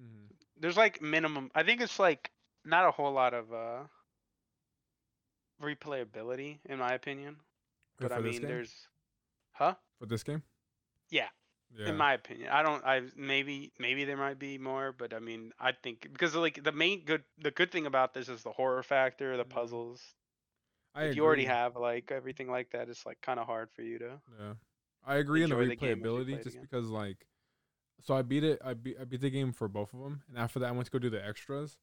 Speaker 1: Mm-hmm.
Speaker 2: There's like minimum. I think it's like not a whole lot of uh replayability in my opinion. But I mean, there's, huh?
Speaker 1: for this game.
Speaker 2: Yeah.
Speaker 1: Yeah.
Speaker 2: In my opinion, I don't. I maybe maybe there might be more, but I mean, I think because like the main good the good thing about this is the horror factor, the
Speaker 1: mm-hmm.
Speaker 2: puzzles.
Speaker 1: I
Speaker 2: if you already have like everything like that, it's like kind of hard for you to.
Speaker 1: Yeah, I agree in the
Speaker 2: enjoy the game as you play
Speaker 1: replayability just because like, so I beat it. I beat I beat the game for both of them, and after that I went to go do the extras,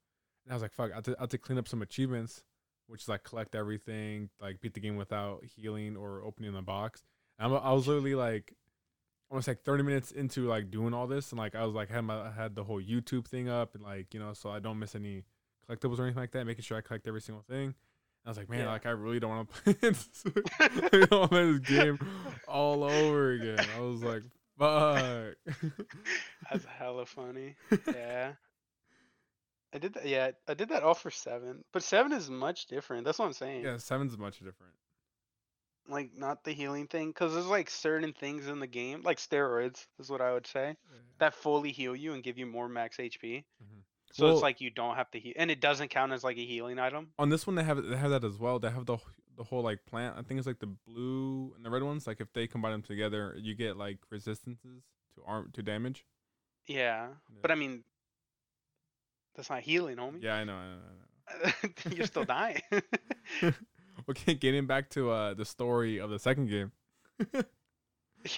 Speaker 1: and I was like, fuck, I to, I had to clean up some achievements, which is like collect everything, like beat the game without healing or opening the box. And I'm, I was literally like, almost like 30 minutes into like doing all this, and like I was like had my I had the whole YouTube thing up, and like you know, so I don't miss any collectibles or anything like that, making sure I collect every single thing. I was like, man,
Speaker 2: Yeah.
Speaker 1: like I really don't want to play this, I don't wanna play this game all over again. I was like, fuck.
Speaker 2: That's hella funny. Yeah. I did that. Yeah, I did that all for seven, but seven is much different. That's what I'm saying.
Speaker 1: yeah, seven's much different.
Speaker 2: Like not the healing thing, because there's like certain things in the game, like steroids, is what I would say, that fully heal you and give you more max HP.
Speaker 1: Mhm.
Speaker 2: So
Speaker 1: Well-
Speaker 2: it's like you don't have to heal, and it doesn't count as like a healing item.
Speaker 1: On this one, they have they have that as well. They have the the whole like plant. I think it's like the blue and the red ones. Like if they combine them together, you get like resistances to arm to damage.
Speaker 2: Yeah, but I mean, that's not healing, homie.
Speaker 1: Yeah, I know. I know, I know.
Speaker 2: You're still dying.
Speaker 1: Okay, getting back to uh the story of the second game.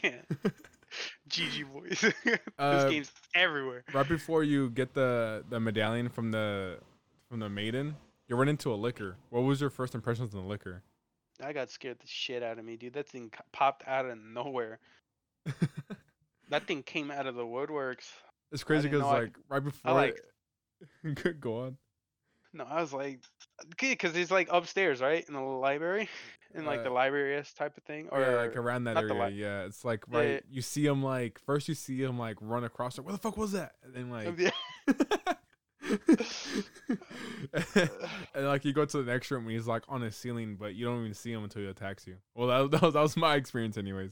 Speaker 2: yeah. GG boys.
Speaker 1: Uh,
Speaker 2: this game's everywhere.
Speaker 1: right before you get the the medallion from the from the maiden, you run into a Licker. What was your first impressions on the Licker?
Speaker 2: I got scared the shit out of me, dude. That thing popped out of nowhere. That thing came out of the woodworks.
Speaker 1: It's crazy because
Speaker 2: know I
Speaker 1: like right before
Speaker 2: like-
Speaker 1: it, Good, go on.
Speaker 2: No, I was like, because he's like upstairs, right, in the library, in like the
Speaker 1: Uh,
Speaker 2: library type of thing, or
Speaker 1: yeah, like around that area.
Speaker 2: li-
Speaker 1: yeah, it's like right.
Speaker 2: yeah.
Speaker 1: You see him like first. You see him like run across. Like, what the fuck was that? And then like,
Speaker 2: Yeah.
Speaker 1: and like you go to the next room and he's like on a ceiling, but you don't even see him until he attacks you. Well, that, that was that was my experience, anyways.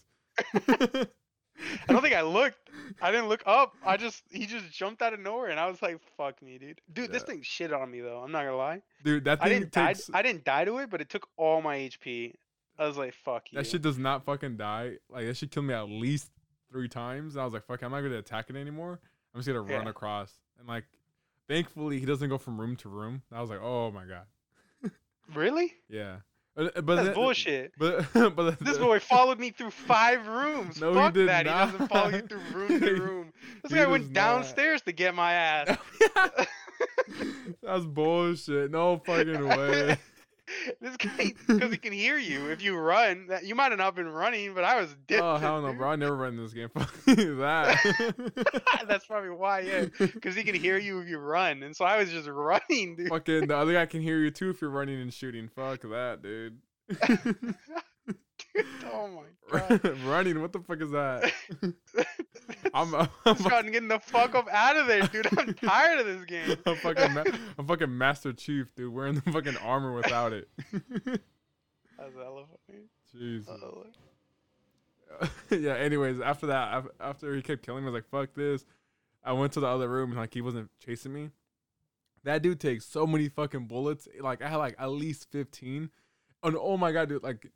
Speaker 2: I don't think I looked. I didn't look up. I just he just jumped out of nowhere, and I was like, "Fuck me, dude." Dude, this thing shit on me though. I'm not gonna lie.
Speaker 1: Dude, that
Speaker 2: I
Speaker 1: thing
Speaker 2: didn't die.
Speaker 1: takes
Speaker 2: I didn't die to it, but it took all my HP. I was like, "Fuck you."
Speaker 1: that shit does not fucking die. Like that shit killed me at least three times. And I was like, fuck, I'm not gonna attack it anymore. I'm just gonna run
Speaker 2: Yeah.
Speaker 1: across. And like thankfully he doesn't go from room to room. I was like, oh my god.
Speaker 2: Really?
Speaker 1: Yeah. But, uh, but
Speaker 2: That's bullshit.
Speaker 1: But but
Speaker 2: This boy followed me through five rooms.
Speaker 1: No, he
Speaker 2: Fuck
Speaker 1: did
Speaker 2: that. He doesn't follow you through room to room. This
Speaker 1: He
Speaker 2: guy went
Speaker 1: not.
Speaker 2: downstairs to get my ass.
Speaker 1: That's bullshit. No fucking way.
Speaker 2: This guy, because he can hear you if you run. That you might have not been running, but I was different.
Speaker 1: Oh hell no, bro! I never run in this game. Fuck that.
Speaker 2: That's probably why, yeah. Because he can hear you if you run, and so I was just running, dude.
Speaker 1: Fucking the other guy can hear you too if you're running and shooting. Fuck that, dude.
Speaker 2: oh my god.
Speaker 1: running, what the fuck is that? I'm, I'm,
Speaker 2: gotten getting the fuck up out of there, dude. I'm tired of this game.
Speaker 1: I'm fucking, ma- I'm fucking Master Chief, dude, wearing the fucking armor without it.
Speaker 2: That's funny.
Speaker 1: Jesus. Yeah. Anyways, after that, after he kept killing me, I was like, "Fuck this." I went to the other room and like he wasn't chasing me. That dude takes so many fucking bullets. Like I had like at least fifteen. And oh my god, dude! Like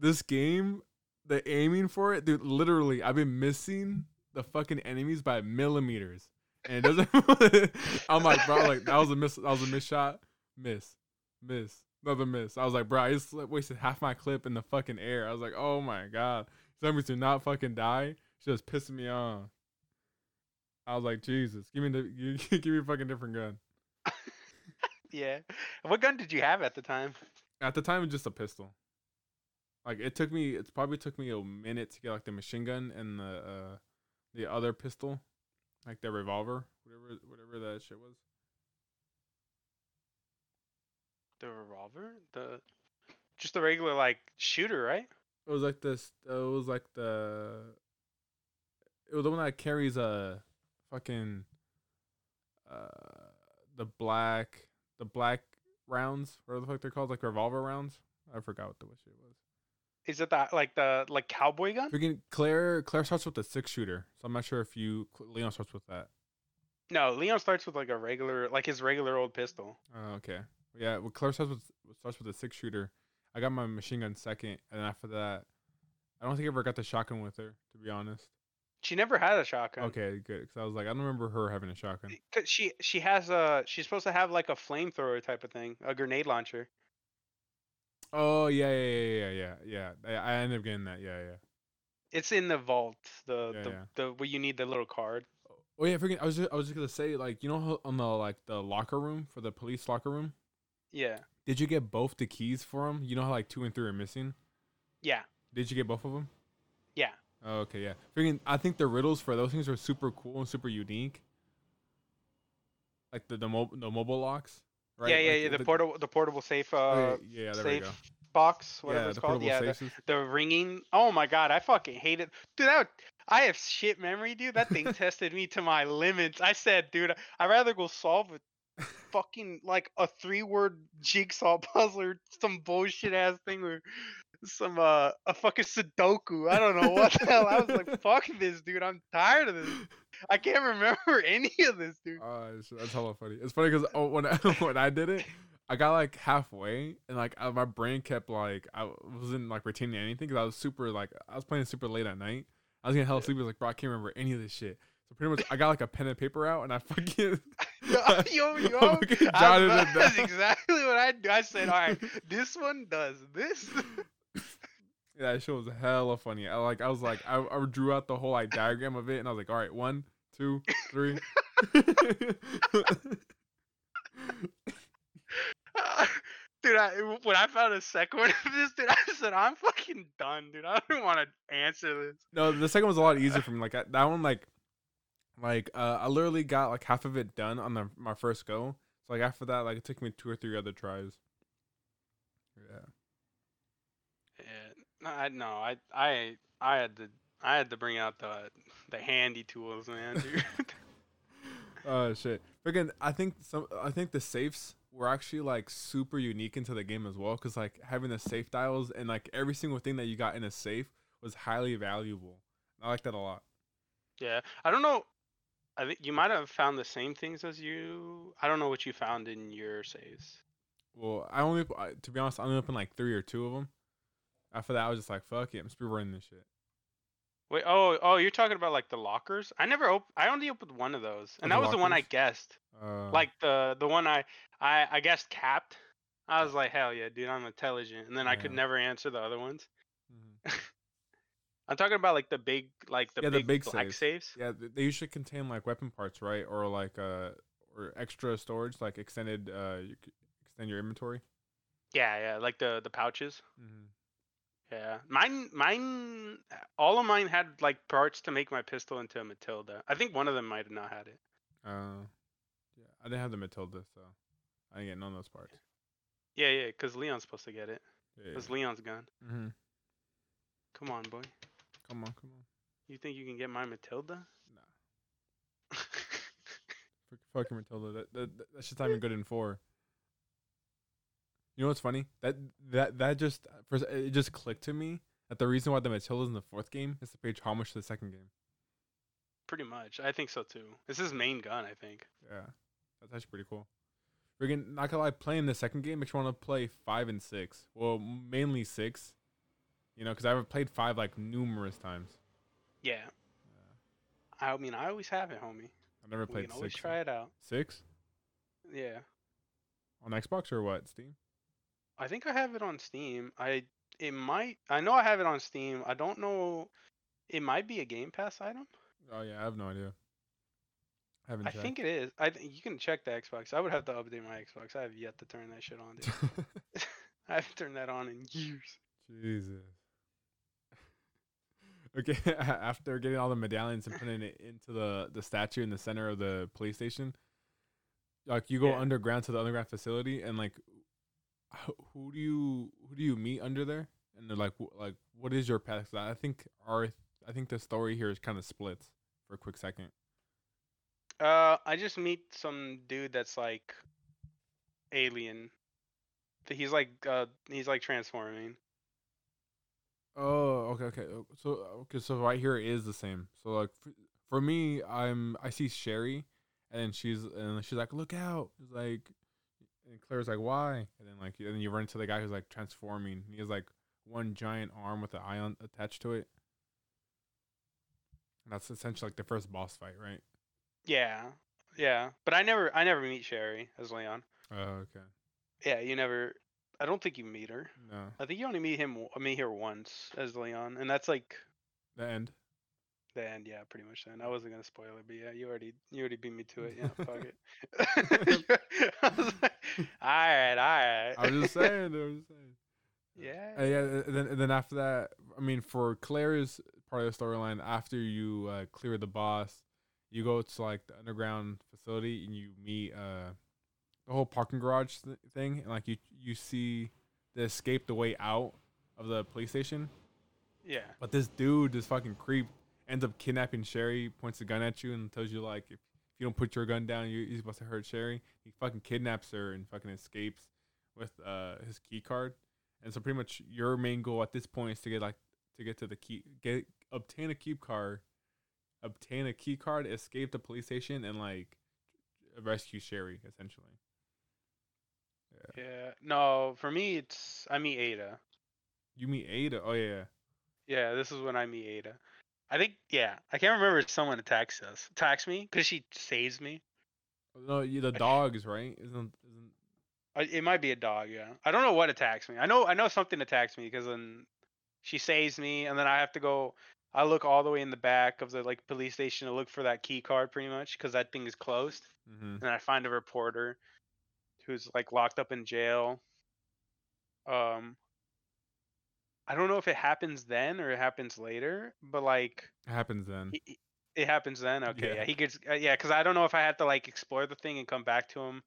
Speaker 1: this game, the aiming for it, dude. Literally, I've been missing the fucking enemies by millimeters, and it doesn't. I'm like, bro, like that was a miss. That was a miss shot. Miss, miss, another miss. I was like, bro, I just wasted half my clip in the fucking air. I was like, oh my god, zombies do not fucking die. She was pissing me off. I was like, Jesus, give me the, give me a fucking different gun.
Speaker 2: yeah. What gun did you have at the time?
Speaker 1: At the time, it was just a pistol. Like it took me, it's probably took me a minute to get like the machine gun and the uh, the other pistol, like the revolver, whatever whatever that shit was.
Speaker 2: The revolver? The just the regular like shooter, right?
Speaker 1: It was like this. It was like the. It was the one that carries a fucking. Uh, the black, the black rounds, whatever the fuck they're called, like revolver rounds. I forgot what the what shit was.
Speaker 2: Is it that like the like cowboy gun?
Speaker 1: Freaking Claire, Claire starts with the six shooter, so I'm not sure if you Leon starts with that.
Speaker 2: No, Leon starts with like a regular like his regular old pistol.
Speaker 1: Oh, okay. Yeah, well, Claire starts with starts with a six shooter. I got my machine gun second, and after that, I don't think I ever got the shotgun with her, to be honest.
Speaker 2: She never had a shotgun.
Speaker 1: Okay, good. Because I was like, I don't remember her having a shotgun.
Speaker 2: Cause she she has a she's supposed to have like a flamethrower type of thing, a grenade launcher.
Speaker 1: Oh yeah, yeah, yeah, yeah, yeah, yeah. I, I ended up getting that. Yeah, yeah.
Speaker 2: It's in the vault, the
Speaker 1: Yeah,
Speaker 2: the,
Speaker 1: yeah.
Speaker 2: the where you need the little card.
Speaker 1: Oh, oh yeah, freaking! I was just, I was just gonna say like you know how on the like the locker room for the police locker room.
Speaker 2: Yeah,
Speaker 1: Did you get both the keys for them? You know how like two and three are missing.
Speaker 2: yeah,
Speaker 1: Did you get both of them?
Speaker 2: yeah.
Speaker 1: Oh, okay, yeah. Freaking! I think the riddles for those things are super cool and super unique. Like the the, mo- the mobile locks, right?
Speaker 2: Yeah, yeah,
Speaker 1: Like,
Speaker 2: yeah. The, portable the portable safe uh
Speaker 1: yeah,
Speaker 2: safe box, whatever
Speaker 1: Yeah,
Speaker 2: it's
Speaker 1: the
Speaker 2: called. Yeah, the, the ringing. Oh my god, I fucking hate it, dude. That would, I have shit memory, dude. That thing tested me to my limits. I said, dude, I'd rather go solve a fucking like a three word jigsaw puzzle or some bullshit ass thing or some uh a fucking Sudoku. I don't know what the hell. I was like, fuck this, dude. I'm tired of this. I can't remember any of this, dude.
Speaker 1: Oh, it's- that's hella funny. It's funny because oh, when I, when I did it, I got like halfway, and like uh, my brain kept like I wasn't like retaining anything because I was super like I was playing super late at night. I was getting hella sleepy. I was like, bro, I can't remember any of this shit. So pretty much, I got like a pen and paper out, and I fucking
Speaker 2: yo, yo.
Speaker 1: I fucking
Speaker 2: I
Speaker 1: jotted it
Speaker 2: That's
Speaker 1: down.
Speaker 2: exactly what I do. I said, all right, this one does this.
Speaker 1: That shit was hella funny. I like I was like I, I drew out the whole like diagram of it, and I was like, all right, one, two, three.
Speaker 2: dude, I, when I found a second one of this, dude, I said, I'm fucking done, dude. I don't want to answer this.
Speaker 1: no, the second was a lot easier for me. Like I, that one, like like uh, I literally got like half of it done on the my first go. So like after that, like it took me two or three other tries. Yeah.
Speaker 2: Yeah, no, I no, I, I, I had to, I had to bring out the, the handy tools, man, dude.
Speaker 1: Oh shit! Freaking, I think some. I think the safes were actually like super unique into the game as well, because like having the safe dials and like every single thing that you got in a safe was highly valuable. I like that a lot.
Speaker 2: Yeah, I don't know. I think you might have found the same things as you. I don't know what you found in your saves.
Speaker 1: Well, I only to be honest, I only opened like three or two of them. After that, I was just like, "Fuck it, I'm speedrunning this shit."
Speaker 2: Wait, oh, oh, you're talking about like the lockers? I never op- I only opened one of those, and
Speaker 1: Oh,
Speaker 2: that
Speaker 1: the
Speaker 2: was the one I guessed.
Speaker 1: Uh,
Speaker 2: Like the the one I I I guessed capped. I was like, hell yeah, dude, I'm intelligent, and then I could never answer the other ones.
Speaker 1: Mm-hmm.
Speaker 2: I'm talking about like the big like the
Speaker 1: Yeah, the
Speaker 2: big,
Speaker 1: big
Speaker 2: black
Speaker 1: saves. yeah, they usually contain like weapon parts, right? Or like uh, or extra storage, like extended uh, you extend your inventory.
Speaker 2: Yeah, yeah, like the the pouches.
Speaker 1: Mm-hmm.
Speaker 2: Yeah, mine, mine, all of mine had like parts to make my pistol into a Matilda. I think one of them might have not had it.
Speaker 1: Uh, yeah, I didn't have the Matilda, so I didn't get none of those parts.
Speaker 2: Yeah, yeah, because Leon's supposed to get it.
Speaker 1: Yeah.
Speaker 2: That's Leon's gun.
Speaker 1: Mm-hmm.
Speaker 2: Come on, boy.
Speaker 1: Come on, come on.
Speaker 2: You think you can get my Matilda?
Speaker 1: Nah, fuck, fucking Matilda. That, that that- that shit's not even good in four. You know what's funny? That that that just first it just clicked to me that the reason why the Matilda's in the fourth game is to pay homage to the second game.
Speaker 2: Pretty much. I think so too. This is main gun, I think.
Speaker 1: Yeah, that's actually pretty cool. Friggin' not gonna lie, playing the second game makes me want to play five and six. Well, mainly six. You know, because I've played five like numerous times.
Speaker 2: Yeah.
Speaker 1: Yeah.
Speaker 2: I mean, I always have it, homie.
Speaker 1: I've never
Speaker 2: We
Speaker 1: played
Speaker 2: can always
Speaker 1: six.
Speaker 2: try it out.
Speaker 1: Six
Speaker 2: Yeah.
Speaker 1: on Xbox or what? Steam?
Speaker 2: I think I have it on Steam. I it might. I know I have it on Steam. I don't know. It might be a Game Pass item.
Speaker 1: Oh yeah, I have no idea. I haven't
Speaker 2: I think it is. I th- you can check the Xbox. I would have to update my Xbox. I have yet to turn that shit on, dude. I haven't turned that on in years.
Speaker 1: Jesus. Okay, after getting all the medallions and putting it into the the statue in the center of the police station, like you go
Speaker 2: Yeah.
Speaker 1: underground to the underground facility, and like, who do you who do you meet under there? And they're like, like, what is your path? I think our I think the story here is kind of splits for a quick second.
Speaker 2: Uh, I just meet some dude that's like alien. He's like uh, he's like transforming.
Speaker 1: Oh, okay, okay. uh, So, okay, so right here is the same. So, like, for, for me, I'm I see Sherry, and she's and she's like, "Look out!" It's like, and Claire's like, "Why?" And then like, and then you run into the guy who's like transforming. He has like one giant arm with an eye on, attached to it. And that's essentially like the first boss fight, right?
Speaker 2: Yeah, yeah. But I never I never meet Sherry as Leon.
Speaker 1: Oh, okay.
Speaker 2: Yeah, you never. I don't think you meet her.
Speaker 1: No,
Speaker 2: I think you only meet him. I meet her once as Leon, and that's like
Speaker 1: the end.
Speaker 2: The end. Yeah, pretty much. Then I wasn't gonna spoil it, but yeah, you already you already beat me to it. Yeah, fuck it. I was like, all right, all right.
Speaker 1: I was just saying. I was just saying.
Speaker 2: Yeah.
Speaker 1: Uh, yeah, then, then after that, I mean, for Claire's part of the storyline, after you uh, clear the boss, you go to like the underground facility and you meet uh, the whole parking garage th- thing, and like you you see the escape the way out of the police station.
Speaker 2: Yeah.
Speaker 1: But this dude, this fucking creep, ends up kidnapping Sherry, points a gun at you, and tells you like if, if you don't put your gun down, you, he's supposed to hurt Sherry. He fucking kidnaps her and fucking escapes with uh his key card. And so pretty much your main goal at this point is to get like to get to the key, get obtain a key card, obtain a key card, escape the police station, and like rescue Sherry essentially. Yeah.
Speaker 2: Yeah. No, for me it's I meet Ada.
Speaker 1: You meet Ada. Oh yeah.
Speaker 2: Yeah, this is when I meet Ada. I think yeah, I can't remember if someone attacks us, attacks me because she saves me.
Speaker 1: No, you, the dogs, right? Isn't isn't
Speaker 2: it might be a dog. Yeah, I don't know what attacks me. I know I know something attacks me because then she saves me, and then I have to go. I look all the way in the back of the like police station to look for that key card, pretty much, because that thing is closed.
Speaker 1: mm-hmm.
Speaker 2: And I find a reporter who's like locked up in jail. Um, I don't know if it happens then or it happens later, but like
Speaker 1: It happens then.
Speaker 2: he- he- it happens then. Okay, yeah,
Speaker 1: Yeah.
Speaker 2: he gets uh, yeah, because I don't know if I had to like explore the thing and come back to him,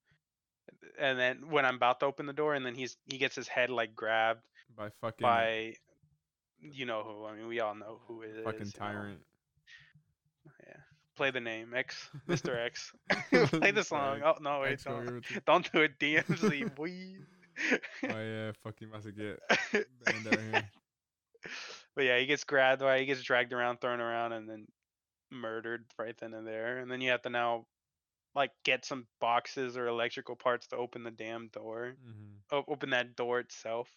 Speaker 2: and then when I'm about to open the door, and then he's he gets his head like grabbed
Speaker 1: by fucking
Speaker 2: by, you know who? I mean, we all know who it is.
Speaker 1: fucking
Speaker 2: you know.
Speaker 1: tyrant.
Speaker 2: Yeah, play the name X, Mr. X. play the song. Oh no, wait,
Speaker 1: X
Speaker 2: don't, don't do it. Leave, boy.
Speaker 1: Oh yeah, fucking about to get banned out here.
Speaker 2: but yeah, he gets grabbed, right? He gets dragged around, thrown around, and then murdered right then and there, and then you have to now like get some boxes or electrical parts to open the damn door,
Speaker 1: Mm-hmm.
Speaker 2: o- open that door itself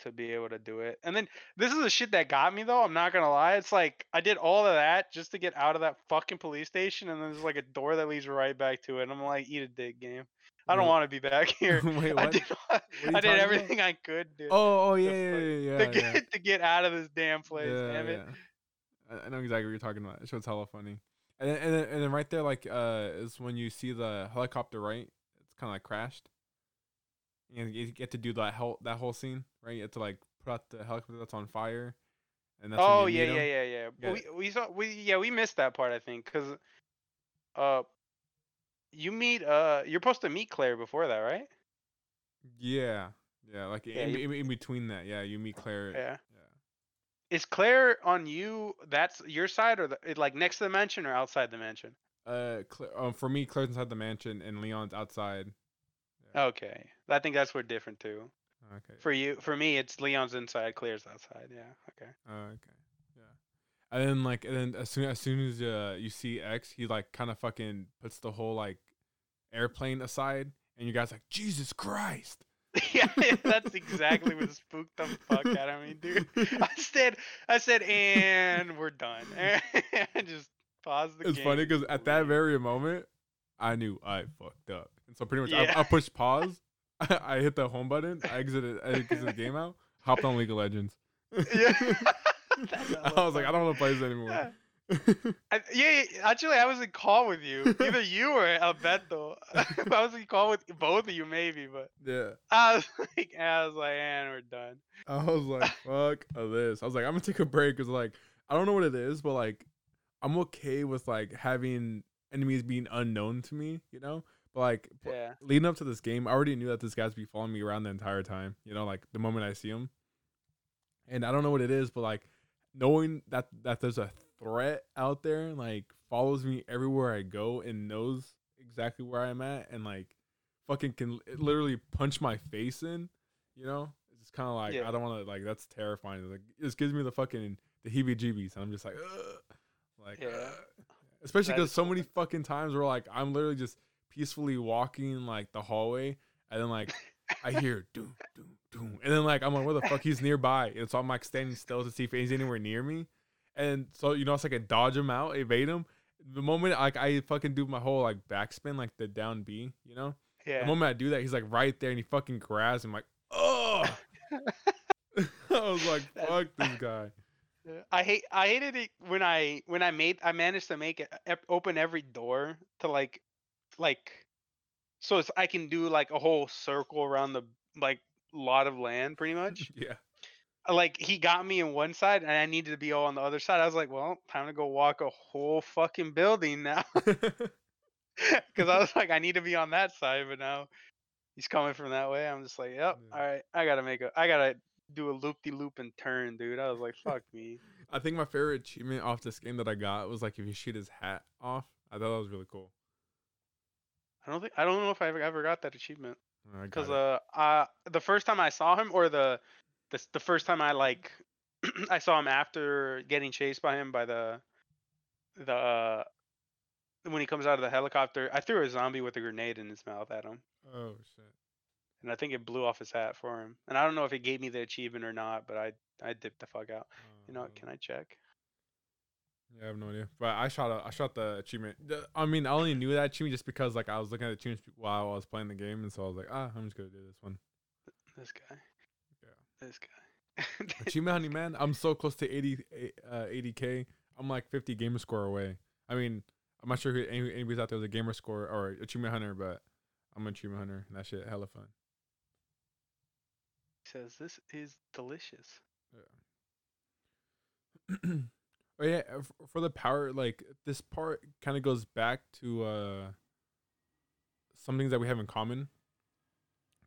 Speaker 2: to be able to do it. And then this is the shit that got me though. I'm not gonna lie. It's like I did all of that just to get out of that fucking police station, and then there's like a door that leads right back to it. And I'm like, eat a dick, game. I don't want to be back here.
Speaker 1: Wait,
Speaker 2: I did, I did
Speaker 1: talking about?
Speaker 2: everything I could do
Speaker 1: Oh, oh yeah, yeah, yeah, yeah,
Speaker 2: to get
Speaker 1: yeah.
Speaker 2: to get out of this damn place.
Speaker 1: yeah,
Speaker 2: damn it.
Speaker 1: yeah. I- I know exactly what you're talking about. It show's hella funny. And then, and then, and then right there, like, uh, is when you see the helicopter, right? It's kind of like crashed. And you get to do that whole that whole scene, right? You have to like put out the helicopter that's on fire, and that's
Speaker 2: Oh yeah, yeah, yeah, yeah.
Speaker 1: Yeah.
Speaker 2: We we saw we yeah we missed that part I think because uh you meet uh you're supposed to meet Claire before that right?
Speaker 1: Yeah, yeah, like
Speaker 2: Yeah,
Speaker 1: in,
Speaker 2: you-
Speaker 1: in, between that, yeah, you meet Claire.
Speaker 2: Yeah.
Speaker 1: yeah.
Speaker 2: Is Claire on you? That's your side or the, like next to the mansion or outside the mansion?
Speaker 1: Uh, Cla- um, for me, Claire's inside the mansion and Leon's outside. Yeah.
Speaker 2: Okay, I think that's where different too.
Speaker 1: Okay.
Speaker 2: For you, for me, it's Leon's inside, Claire's outside. Yeah. Okay.
Speaker 1: Oh, okay. Yeah. And then like and then as soon as soon as uh you see X, he like kind of fucking puts the whole like airplane aside, and you guys like Jesus Christ.
Speaker 2: yeah, that's exactly what spooked the fuck out of me, dude. I said, I said, and we're done. And just pause the
Speaker 1: It's
Speaker 2: game.
Speaker 1: funny because at that very moment, I knew I fucked up, and so pretty much
Speaker 2: Yeah.
Speaker 1: I, I pushed pause, I hit the home button, I exited, I exited the game out, hopped on League of Legends.
Speaker 2: Yeah.
Speaker 1: I was like, I don't want to play this anymore.
Speaker 2: Yeah. I, yeah, yeah, actually, I was in call with you. Either you or Alberto. I was in call with both of you, maybe, but
Speaker 1: yeah.
Speaker 2: I was like, I was like, and we're done.
Speaker 1: I was like, fuck this. I was like, I'm gonna take a break because like I don't know what it is, but like I'm okay with like having enemies being unknown to me, you know. But like
Speaker 2: Yeah.
Speaker 1: leading up to this game, I already knew that this guy's be following me around the entire time, you know, like the moment I see him. And I don't know what it is, but like knowing that that there's a threat out there, like follows me everywhere I go and knows exactly where I'm at, and like fucking can li- literally punch my face in, you know. It's kind of like
Speaker 2: Yeah.
Speaker 1: I don't want to like that's terrifying. It's like it just gives me the fucking the heebie-jeebies, and I'm just like, Ugh. like,
Speaker 2: Yeah.
Speaker 1: Especially because so
Speaker 2: so
Speaker 1: many fucking times where like I'm literally just peacefully walking like the hallway, and then like I hear doom doom doom, and then like I'm like, where the fuck? He's nearby, and so I'm like standing still to see if he's anywhere near me, and so you know it's like I dodge him out, evade him. The moment like I fucking do my whole like backspin, like the down B, you know.
Speaker 2: Yeah.
Speaker 1: The moment I do that, he's like right there, and he fucking grabs him like, oh. I was like, fuck this guy.
Speaker 2: I hate I hated it when I when I made I managed to make it open every door to like like so it's, I can do like a whole circle around the like lot of land pretty much.
Speaker 1: Yeah.
Speaker 2: Uh, like he got me in one side and I needed to be all on the other side. I was like, well, time to go walk a whole fucking building now because I was like I need to be on that side, but now he's coming from that way. I'm just like, yep,
Speaker 1: Yeah.
Speaker 2: all right, I gotta make a I gotta do a loop de loop and turn, dude. I was like, fuck me.
Speaker 1: I think my favorite achievement off this game that I got was like if you shoot his hat off. I thought that was really cool.
Speaker 2: I don't think I don't know if I ever, got that achievement because uh, uh the first time I saw him or the the the first time I like I saw him after getting chased by him by the the uh, when he comes out of the helicopter, I threw a zombie with a grenade in his mouth at him,
Speaker 1: oh shit.
Speaker 2: and I think it blew off his hat for him. And I don't know if it gave me the achievement or not, but I I dipped the fuck out. You know, can I check?
Speaker 1: Yeah, I have no idea. But I shot a, I shot the achievement. The- I mean, I only knew that achievement just because like I was looking at the achievements while I was playing the game, and so I was like, ah, I'm just gonna do this one.
Speaker 2: This guy.
Speaker 1: Yeah.
Speaker 2: This guy.
Speaker 1: Achievement Honey Man, I'm so close to 80 uh 80k. I'm like 50 gamer score away. I mean, I'm not sure who any, anybody's out there with a gamer score or achievement hunter, but I'm an achievement hunter. And that shit hella fun.
Speaker 2: says this is delicious.
Speaker 1: oh yeah, uh, for the power, like this part kind of goes back to uh some things that we have in common.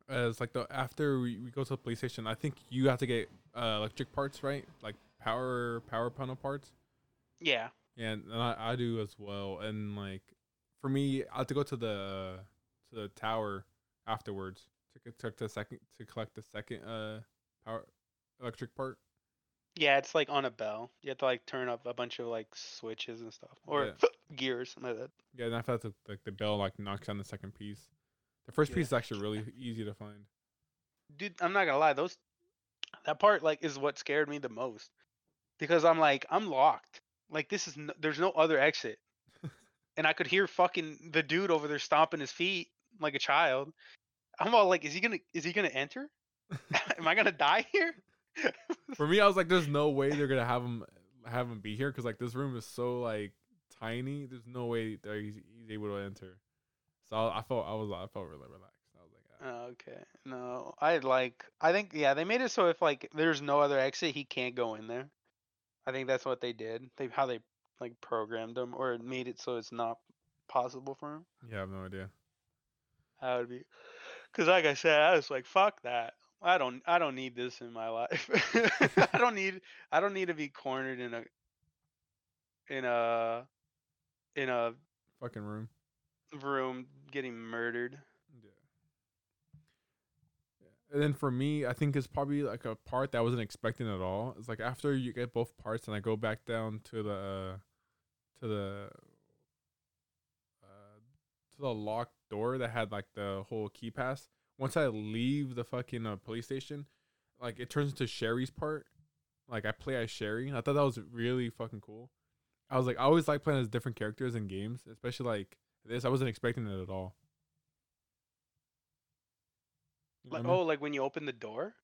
Speaker 1: As like the after we, we go to the police station, I think you have to get uh, electric parts, right? Like power power panel parts.
Speaker 2: Yeah.
Speaker 1: Yeah, and and I, I do as well. And like for me, I have to go to the to the tower afterwards to get to the second to collect the second uh power electric part.
Speaker 2: Yeah, it's like on a bell. You have to like turn up a bunch of like switches and stuff, or
Speaker 1: Yeah.
Speaker 2: gears, something like that.
Speaker 1: Yeah, and after that, the, like the bell like knocks down the second piece. The first
Speaker 2: Yeah.
Speaker 1: piece is actually really easy to find.
Speaker 2: Dude, I'm not gonna lie, those that part like is what scared me the most because I'm like I'm locked. Like this is n there's no other exit, and I could hear fucking the dude over there stomping his feet like a child. I'm all like, is he gonna is he gonna enter? Am I gonna die here?
Speaker 1: For me, I was like, "There's no way they're gonna have him have him be here because like this room is so like tiny. There's no way that he's, he's able to enter." So I, I felt I was I felt really relaxed. I was like, ah.
Speaker 2: Oh, okay. No, I like. I think yeah, they made it so if like there's no other exit, he can't go in there. I think that's what they did. They how they like programmed him or made it so it's not possible for him.
Speaker 1: "Yeah, I have no idea."
Speaker 2: That would be, because like I said, I was like, fuck that. I don't. I don't need this in my life. I don't need. I don't need to be cornered in a. In a. In a
Speaker 1: Fucking room.
Speaker 2: room getting murdered.
Speaker 1: Yeah. Yeah. And then for me, I think it's probably like a part that I wasn't expecting at all. It's like after you get both parts and I go back down to the uh, to the uh, to the locked door that had like the whole key pass. Once I leave the fucking uh, police station, like it turns into Sherry's part. Like I play as Sherry. I thought that was really fucking cool. I was like, I always like playing as different characters in games, especially like this. I wasn't expecting it at all. You know
Speaker 2: Like
Speaker 1: I mean?
Speaker 2: oh, like when you open the door.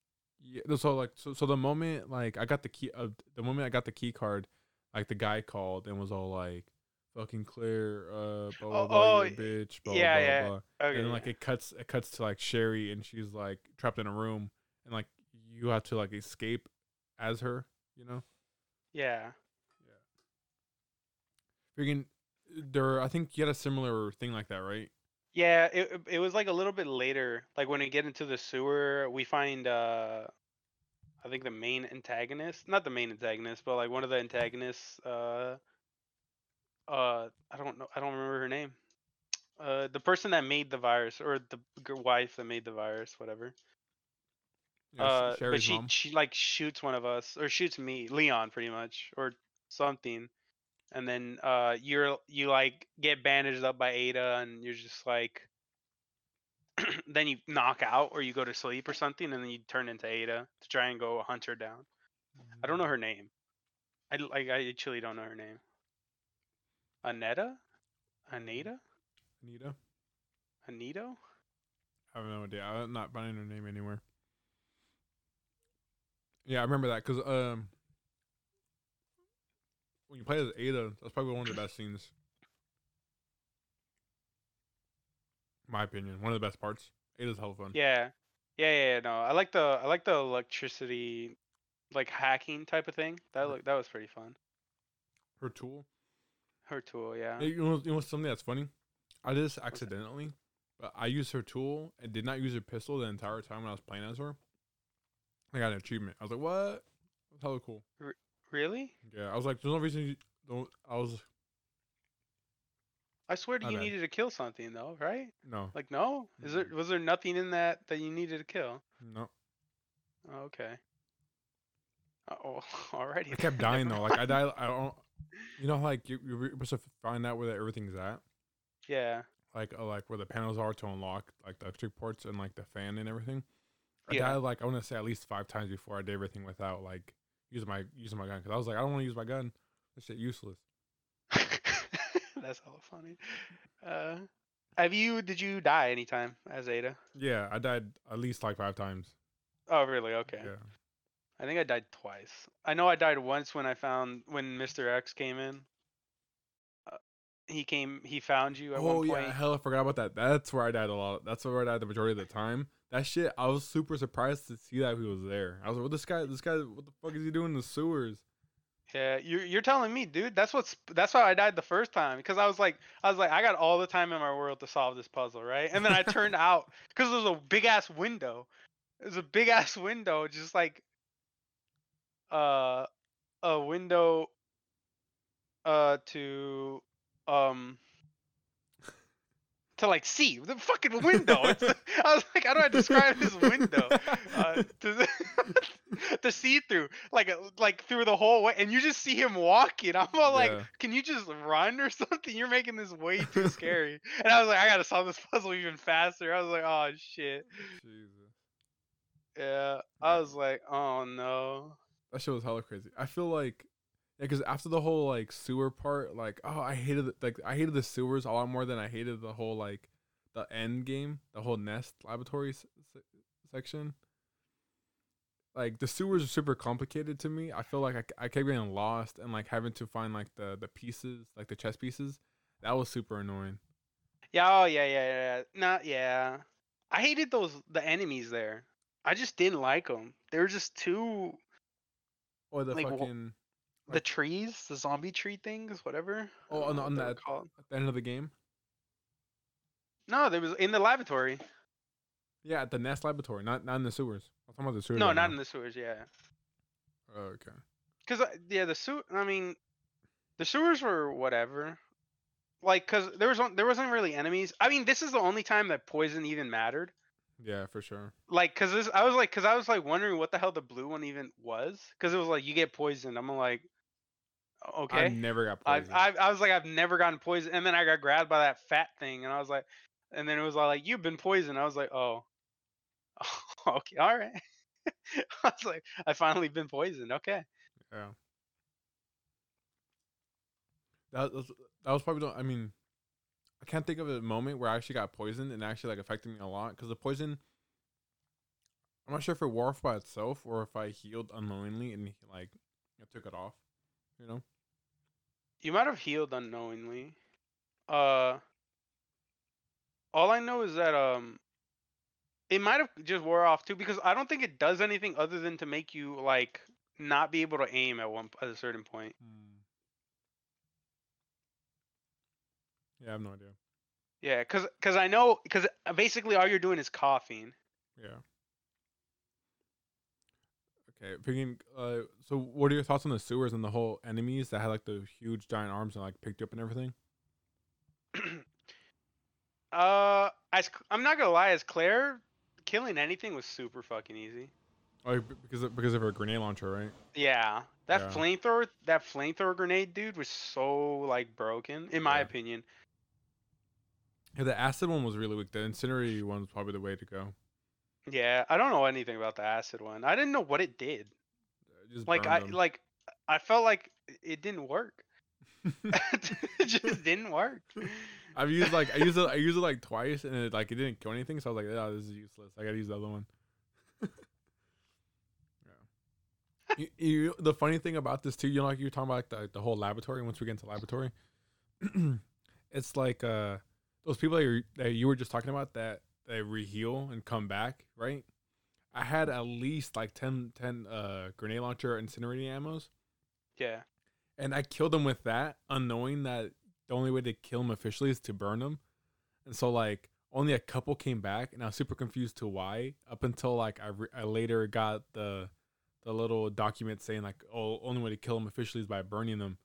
Speaker 1: Yeah, so like so so the moment like I got the key uh, the moment I got the key card, like the guy called and was all like fucking clear uh blah blah
Speaker 2: Oh,
Speaker 1: blah
Speaker 2: oh,
Speaker 1: bitch blah
Speaker 2: yeah,
Speaker 1: blah
Speaker 2: yeah.
Speaker 1: blah.
Speaker 2: Okay.
Speaker 1: And then like it cuts it cuts to like Sherry and she's like trapped in a room and like you have to like escape as her, you know?
Speaker 2: yeah. Yeah.
Speaker 1: Freaking there I think you had a similar thing like that, right?
Speaker 2: Yeah, it- it was like a little bit later. Like when we get into the sewer, we find uh I think the main antagonist, not the main antagonist, but like one of the antagonists uh uh I don't know, I don't remember her name. Uh the person that made the virus or the wife that made the virus, whatever. Uh but she
Speaker 1: mom.
Speaker 2: she like shoots one of us or shoots me, Leon pretty much or something. And then uh you're you like get bandaged up by Ada and you're just like then you knock out or you go to sleep or something and then you turn into Ada to try and go hunt her down. I don't know her name. I like I actually don't know her name. Aneta? Anita?
Speaker 1: Anita?
Speaker 2: Anito?
Speaker 1: I have no idea. I'm not finding her name anywhere. Yeah, I remember that because um, when you play as Ada, that's probably one of the best scenes. My opinion, one of the best parts. Ada's hella fun.
Speaker 2: Yeah. Yeah, yeah, yeah, no. I like the I like the electricity like hacking type of thing. That look that was pretty fun.
Speaker 1: Her tool.
Speaker 2: Her tool, yeah.
Speaker 1: You know, you know something that's funny? I did this accidentally, but I used her tool and did not use her pistol the entire time when I was playing as her. I got an achievement. I was like, "What? That's hella cool."
Speaker 2: Really?
Speaker 1: Yeah, I was like, "There's no reason you don't." I was
Speaker 2: I swear to you
Speaker 1: bad.
Speaker 2: needed to kill something though, right?
Speaker 1: no,
Speaker 2: Like no? Is there was there nothing in that that you needed to kill?
Speaker 1: no.
Speaker 2: Oh, okay. Uh, oh, alrighty.
Speaker 1: I kept dying though. Like I died. I don't. You know, like you, you're supposed to find out where everything's at,
Speaker 2: Yeah.
Speaker 1: like uh, like where the panels are to unlock like the electric ports and like the fan and everything. I
Speaker 2: Yeah.
Speaker 1: died like I want to say at least five times before I did everything without like using my using my gun because I was like I don't want to use my gun. This shit useless.
Speaker 2: That's hella funny. Uh, have you? Did you die anytime as Ada?
Speaker 1: Yeah, I died at least like five times.
Speaker 2: Oh, really? Okay.
Speaker 1: Yeah.
Speaker 2: I think I died twice. I know I died once when I found when Mr. X came in. Uh, he came. He found you at
Speaker 1: Oh
Speaker 2: one
Speaker 1: yeah,
Speaker 2: point.
Speaker 1: hell, I forgot about that. That's where I died a lot. That's where I died the majority of the time. That shit, I was super surprised to see that he was there. I was like, "What this guy? This guy? What the fuck is he doing in the sewers?"
Speaker 2: Yeah, you're you're telling me, dude. That's what's that's why I died the first time because I was like I was like I got all the time in my world to solve this puzzle, right? And then I turned out because there was a big ass window. There's a big ass window, just like uh a window uh to um to like see the fucking window. It's, I was like, how do I describe this window? Uh, to, to see through, like uh, like through the whole way, and you just see him walking. I'm all like,
Speaker 1: Yeah.
Speaker 2: can you just run or something? You're making this way too scary. and I was like, I gotta solve this puzzle even faster. I was like, oh shit.
Speaker 1: Jesus.
Speaker 2: Yeah. I was like, oh no.
Speaker 1: That shit was hella crazy. I feel like, yeah, because after the whole like sewer part, like, oh, I hated the, like I hated the sewers a lot more than I hated the whole like the end game, the whole nest laboratory s- se- section. Like the sewers are super complicated to me. I feel like I, I kept getting lost and like having to find like the the pieces, like the chess pieces. That was super annoying.
Speaker 2: Yeah, oh yeah, yeah, yeah. Not yeah. I hated those the enemies there. I just didn't like them. They were just too
Speaker 1: Or the
Speaker 2: Like,
Speaker 1: fucking
Speaker 2: the
Speaker 1: Like-
Speaker 2: trees, the zombie tree things, whatever.
Speaker 1: Oh, on the- on that- at the end of the game.
Speaker 2: No, there was in the lavatory.
Speaker 1: Yeah, at the nest laboratory, not not in the sewers. I'm talking about the sewers.
Speaker 2: No,
Speaker 1: right
Speaker 2: not
Speaker 1: now.
Speaker 2: in the sewers. Yeah,
Speaker 1: Oh, okay.
Speaker 2: because yeah, the sewer. I mean, the sewers were whatever. Like, cause there was there wasn't really enemies. I mean, this is the only time that poison even mattered.
Speaker 1: Yeah, for sure.
Speaker 2: Like, cause this, I was like, cause I was like wondering what the hell the blue one even was. Cause it was like you get poisoned. I'm like, okay.
Speaker 1: I never got
Speaker 2: I,
Speaker 1: poisoned.
Speaker 2: I I was like I've never gotten poisoned, and then I got grabbed by that fat thing, and I was like, and then it was all like you've been poisoned. I was like, oh, okay, all right. I was like, I finally been poisoned. Okay.
Speaker 1: Yeah. That was that was probably the. I mean, I can't think of a moment where I actually got poisoned and actually like affected me a lot because the poison. I'm not sure if it wore off by itself or if I healed unknowingly and like I took it off. You know.
Speaker 2: You might have healed unknowingly. Uh. All I know is that um. It might have just wore off too because I don't think it does anything other than to make you like not be able to aim at one at a certain point.
Speaker 1: Yeah, I have no idea.
Speaker 2: Yeah, cause, cause I know, cause basically all you're doing is coughing.
Speaker 1: Yeah. Okay, picking. Uh, so what are your thoughts on the sewers and the whole enemies that had like the huge giant arms and like picked you up and everything?
Speaker 2: Uh, as I'm not gonna lie, as Claire, killing anything was super fucking easy.
Speaker 1: Oh, because of, because of her grenade launcher, right?
Speaker 2: Yeah, that
Speaker 1: Yeah.
Speaker 2: flamethrower, that flamethrower grenade, dude, was so like broken, in my
Speaker 1: Yeah.
Speaker 2: opinion.
Speaker 1: Yeah, the acid one was really weak. The incendiary one was probably the way to go.
Speaker 2: Yeah, I don't know anything about the acid one. I didn't know what it did.
Speaker 1: It just
Speaker 2: Like I
Speaker 1: burned 'em.
Speaker 2: like, I felt like it didn't work. it just didn't work.
Speaker 1: I've used like I used it I used it like twice and it like it didn't kill anything, so I was like, oh, this is useless. I gotta use the other one. yeah. You, you, the funny thing about this too, you know, like you were talking about like the, the whole laboratory. Once we get into laboratory, it's like uh those people that you that you were just talking about that they reheal and come back, right? I had at least like 10, 10 uh grenade launcher incinerating ammos.
Speaker 2: Yeah.
Speaker 1: and I killed them with that, unknowing that the only way to kill them officially is to burn them. And so like only a couple came back, and I was super confused to why. Up until like I, re- I later got the the little document saying like, oh, only way to kill them officially is by burning them.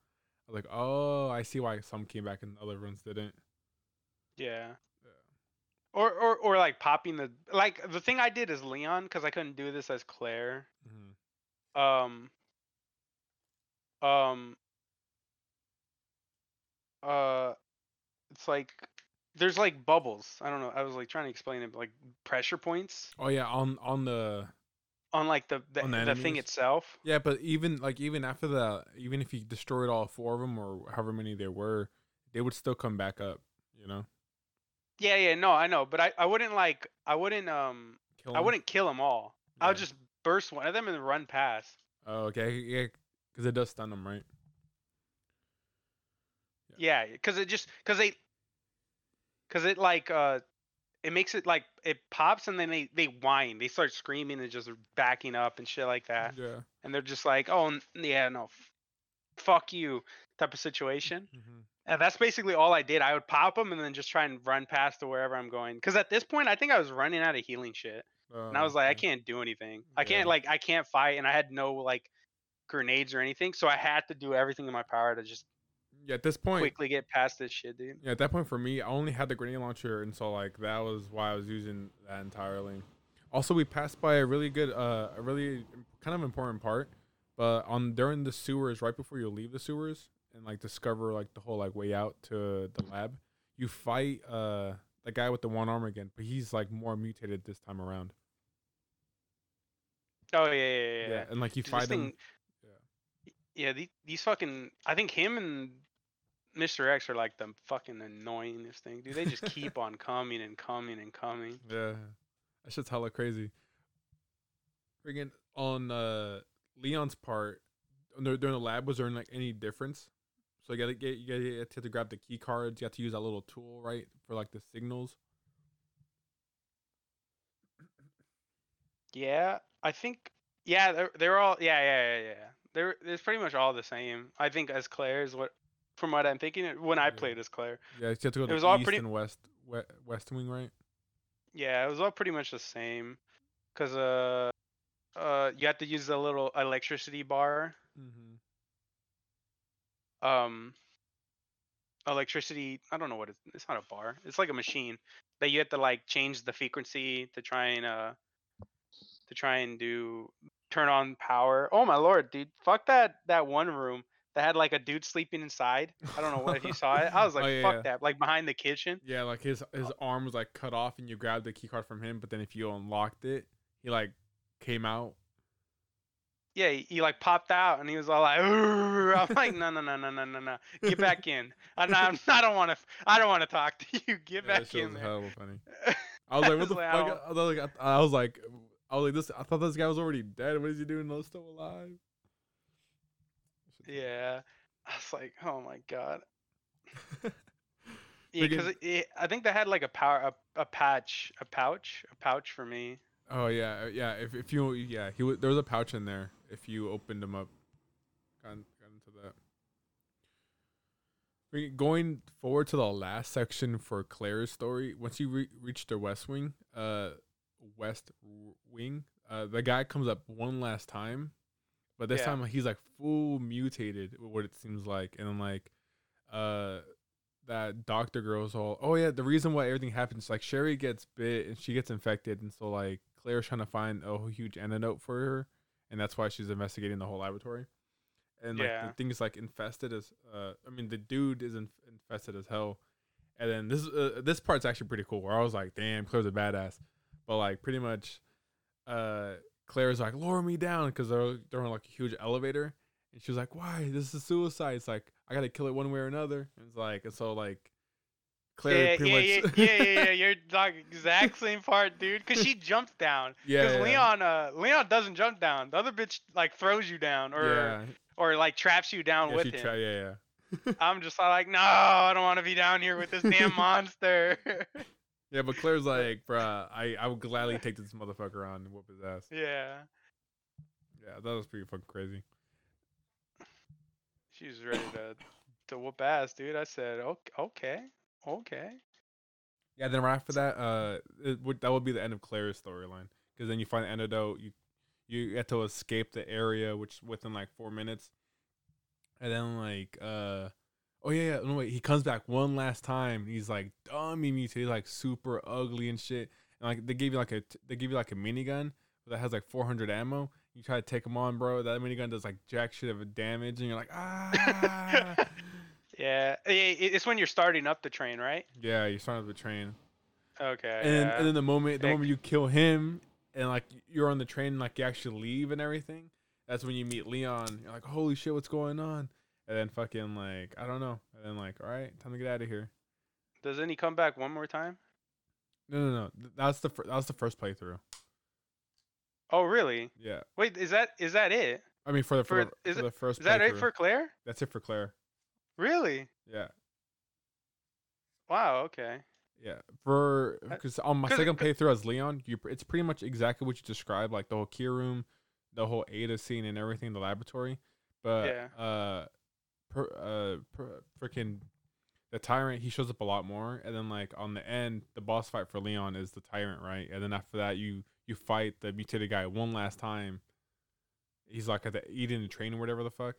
Speaker 1: I was like, oh, I see why some came back and other ones didn't.
Speaker 2: Yeah.
Speaker 1: Yeah.
Speaker 2: Or, or or like popping the like the thing I did is Leon because I couldn't do this as Claire.
Speaker 1: Mhm.
Speaker 2: Um. Um. Uh, it's like there's like bubbles. I don't know. I was like trying to explain it, but, like pressure points
Speaker 1: Oh yeah, on on the
Speaker 2: on like the the,
Speaker 1: the
Speaker 2: the thing itself.
Speaker 1: yeah, but even like even after that, even if you destroyed all four of them or however many there were, they would still come back up. You know,
Speaker 2: Yeah, yeah, no, I know, but I, I wouldn't like I wouldn't um
Speaker 1: kill
Speaker 2: I
Speaker 1: 'em?
Speaker 2: wouldn't kill them all. I would
Speaker 1: Yeah.
Speaker 2: just burst one of them and run past.
Speaker 1: Oh, okay. Yeah, because it does stun them, right?
Speaker 2: Yeah, because it just because they because it like uh it makes it like it pops and then they they whine they start screaming and just backing up and shit like that
Speaker 1: Yeah.
Speaker 2: and they're just like oh n- yeah no f- fuck you type of situation
Speaker 1: Mm-hmm.
Speaker 2: And that's basically all I did. I would pop them and then just try and run past to wherever I'm going. Because at this point I think I was running out of healing shit. And I was like I can't do anything. I can't
Speaker 1: Oh,
Speaker 2: like I can't fight and I had no like grenades or anything. So I had to do everything in my power to just
Speaker 1: Yeah, at this point,
Speaker 2: quickly get past this shit, dude.
Speaker 1: yeah, at that point for me, I only had the grenade launcher, and so like that was why I was using that entirely. Also, we passed by a really good, uh, a really kind of important part, but on during the sewers, right before you leave the sewers and like discover like the whole like way out to the lab, you fight uh the guy with the one arm again, but he's like more mutated this time around.
Speaker 2: Oh yeah, yeah, yeah. yeah.
Speaker 1: and like you
Speaker 2: Dude,
Speaker 1: fight him.
Speaker 2: thing- Yeah, the, these fucking. I think him and Mr. X are like the fucking annoyingest thing, dude. They just keep on coming and coming and coming.
Speaker 1: Yeah, that shit's hella crazy. Friggin' on uh Leon's part during the lab, was there like any difference? So you gotta get you gotta you have to grab the key cards. You have to use that little tool right for like the signals.
Speaker 2: Yeah, I think. Yeah, they're they're all. Yeah, yeah, yeah, yeah. They're it's pretty much all the same. I think as Claire is what, from what I'm thinking, when I
Speaker 1: Yeah.
Speaker 2: played as Claire.
Speaker 1: Yeah, you have to go
Speaker 2: It
Speaker 1: to
Speaker 2: was
Speaker 1: the
Speaker 2: all
Speaker 1: east
Speaker 2: pretty-
Speaker 1: and west west wing, right?
Speaker 2: Yeah, it was all pretty much the same. Cause uh, uh, you have to use the little electricity bar.
Speaker 1: Mm-hmm.
Speaker 2: Um, electricity. I don't know what it's. It's not a bar. It's like a machine that you have to like change the frequency to try and uh, to try and do turn on power. Oh my lord, dude! Fuck that that one room that had like a dude sleeping inside. I don't know what if you saw it. I was like,
Speaker 1: Oh, yeah,
Speaker 2: fuck
Speaker 1: yeah.
Speaker 2: that. Like behind the kitchen.
Speaker 1: Yeah, like his his arm was like cut off, and you grabbed the key card from him. But then if you unlocked it, he like came out.
Speaker 2: Yeah, he, he like popped out and he was all like, "Urgh." I'm like, no, no, no, no, no, no, no, get back in. I'm I don't want to, I don't want to talk to you. Get
Speaker 1: Yeah,
Speaker 2: back in
Speaker 1: was
Speaker 2: there.
Speaker 1: hella funny. I was like, what the
Speaker 2: I
Speaker 1: fuck?
Speaker 2: don't-
Speaker 1: I was like, I, I was like, I was like, this. I thought this guy was already dead. What is he doing? No, still alive.
Speaker 2: Yeah, I was like, oh my god. Yeah, because I think they had like a power, a, a patch, a pouch, a pouch for me.
Speaker 1: Oh yeah, uh, yeah. If if you yeah, he wa- there was a pouch in there. If you opened him up, got, got into that. Going forward to the last section for Claire's story, once you re- reach the West Wing, uh, West Wing, uh, the guy comes up one last time, but this
Speaker 2: Yeah.
Speaker 1: time he's like full mutated, what it seems like, and then like, uh, that doctor girl's all, oh yeah, the reason why everything happens, like Sherry gets bit and she gets infected, and so like Claire's trying to find a huge antidote for her, and that's why she's investigating the whole laboratory. And like
Speaker 2: Yeah.
Speaker 1: the thing is like infested as, uh, I mean the dude is inf- infested as hell, and then this uh, this part's actually pretty cool. Where I was like, damn, Claire's a badass, but like pretty much, uh, Claire's like lower me down because they're they're on like a huge elevator, and she was like, why? This is suicide. It's like I gotta kill it one way or another. And it's like and so like. Claire
Speaker 2: yeah,
Speaker 1: pretty
Speaker 2: yeah,
Speaker 1: much
Speaker 2: yeah, yeah, yeah, yeah. You're like exact same part, dude. Cause she jumps down.
Speaker 1: Yeah,
Speaker 2: Cause
Speaker 1: yeah.
Speaker 2: Leon, uh, Leon doesn't jump down. The other bitch like throws you down, or
Speaker 1: yeah,
Speaker 2: or like traps you down
Speaker 1: yeah,
Speaker 2: with him.
Speaker 1: tri- yeah, yeah.
Speaker 2: I'm just like, no, I don't want to be down here with this damn monster.
Speaker 1: Yeah, but Claire's like, bruh, I, I would gladly take this motherfucker on and whoop his ass.
Speaker 2: yeah,
Speaker 1: Yeah, that was pretty fucking crazy.
Speaker 2: she's ready to to whoop ass, dude. I said, okay, okay, okay.
Speaker 1: Yeah, then right after that, uh, it would that would be the end of Claire's storyline because then you find the antidote. You you get to escape the area, which within like four minutes, and then like uh, oh yeah, yeah, no wait, he comes back one last time. He's like dummy mutated, he's like super ugly and shit. And like they give you like a they give you like a minigun that has like 400 ammo. You try to take him on, bro. That minigun does like jack shit of a damage, and you're like ah.
Speaker 2: Yeah, it's when you're starting up the train, right?
Speaker 1: yeah, you're starting with the train.
Speaker 2: Okay.
Speaker 1: and
Speaker 2: yeah.
Speaker 1: and then the moment the moment you kill him and like you're on the train and like you actually leave and everything that's when you meet leon you're like holy shit what's going on and then fucking like i don't know and then like all right time to get out of here
Speaker 2: Doesn't he come back one more time?
Speaker 1: no no no that's the fir- that was the first playthrough
Speaker 2: Oh, really?
Speaker 1: yeah
Speaker 2: Wait, is that is that it?
Speaker 1: i mean for the for,
Speaker 2: For-
Speaker 1: the,
Speaker 2: is
Speaker 1: for
Speaker 2: it-
Speaker 1: the first
Speaker 2: Is that it for Claire?
Speaker 1: that's it for claire
Speaker 2: Really?
Speaker 1: yeah
Speaker 2: Wow. Okay.
Speaker 1: yeah for
Speaker 2: Uh,
Speaker 1: because on my second playthrough as leon you it's pretty much exactly what you described like the whole key room the whole ada scene and everything in the laboratory but
Speaker 2: Yeah.
Speaker 1: uh per, uh per, freaking the tyrant he shows up a lot more and then like on the end the boss fight for leon is the tyrant right and then after that you you fight the mutated guy one last time he's like at the eating the train or whatever the fuck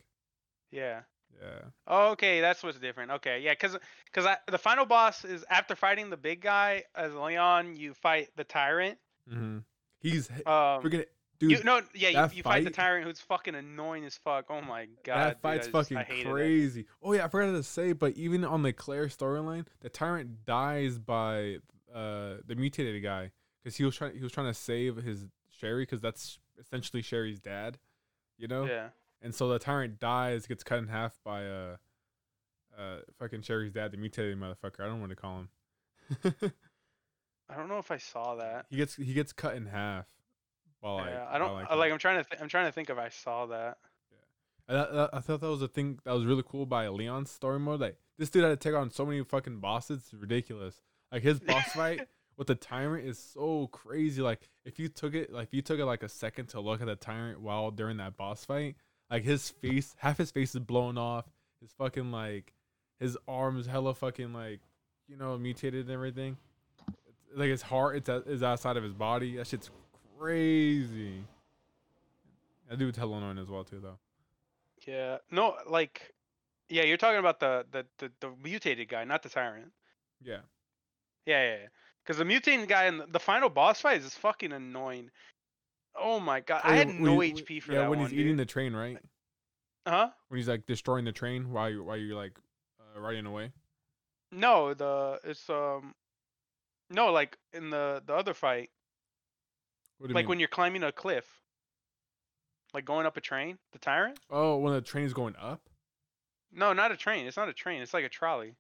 Speaker 2: Yeah.
Speaker 1: Yeah.
Speaker 2: Okay, that's what's different. Okay, yeah, because because the final boss is after fighting the big guy as Leon, you fight the tyrant.
Speaker 1: Mm-hmm. He's
Speaker 2: Um,
Speaker 1: freaking dude.
Speaker 2: you no, yeah, you, you fight the tyrant who's fucking annoying as fuck. Oh my god,
Speaker 1: that
Speaker 2: dude,
Speaker 1: fight's
Speaker 2: I just-
Speaker 1: fucking
Speaker 2: hated it.
Speaker 1: crazy. Oh yeah, I forgot to say, but even on the Claire storyline, the tyrant dies by uh the mutated guy because he was trying he was trying to save his Sherry because that's essentially Sherry's dad, you know.
Speaker 2: Yeah,
Speaker 1: And so the tyrant dies, gets cut in half by uh uh fucking Sherry's dad, the mutated motherfucker. I don't want to call him.
Speaker 2: I don't know if I saw that.
Speaker 1: he gets he gets cut in half. While
Speaker 2: yeah, I don't
Speaker 1: while,
Speaker 2: I like. I'm trying to. Th- I'm trying to think if I saw that.
Speaker 1: I, I, I thought that was a thing that was really cool by Leon's story mode. Like this dude had to take on so many fucking bosses, it's ridiculous. Like his boss fight with the tyrant is so crazy. Like if you took it, like if you took it like a second to look at the tyrant while during that boss fight, like his face, half his face is blown off. His fucking like, his arms hella fucking like, you know, mutated and everything. It's, like his heart, it's is outside of his body. That shit's crazy. That dude's hella annoying as well too, though.
Speaker 2: Yeah. No, like, yeah, you're talking about the the the, the mutated guy, not the tyrant.
Speaker 1: Yeah.
Speaker 2: Yeah, yeah, yeah. Because the mutated guy in the, the final boss fight is fucking annoying. Oh my god, I had no
Speaker 1: he-
Speaker 2: HP for
Speaker 1: yeah,
Speaker 2: that
Speaker 1: when
Speaker 2: one.
Speaker 1: he's eating the train, right?
Speaker 2: huh?
Speaker 1: When he's like destroying the train while you while you're like uh, riding away.
Speaker 2: No, the it's um, no, like in the the other fight,
Speaker 1: What do you
Speaker 2: like
Speaker 1: mean?
Speaker 2: when you're climbing a cliff, like going up a train. The tyrant?
Speaker 1: oh, when the train's going up.
Speaker 2: No, not a train. It's not a train. It's like a trolley,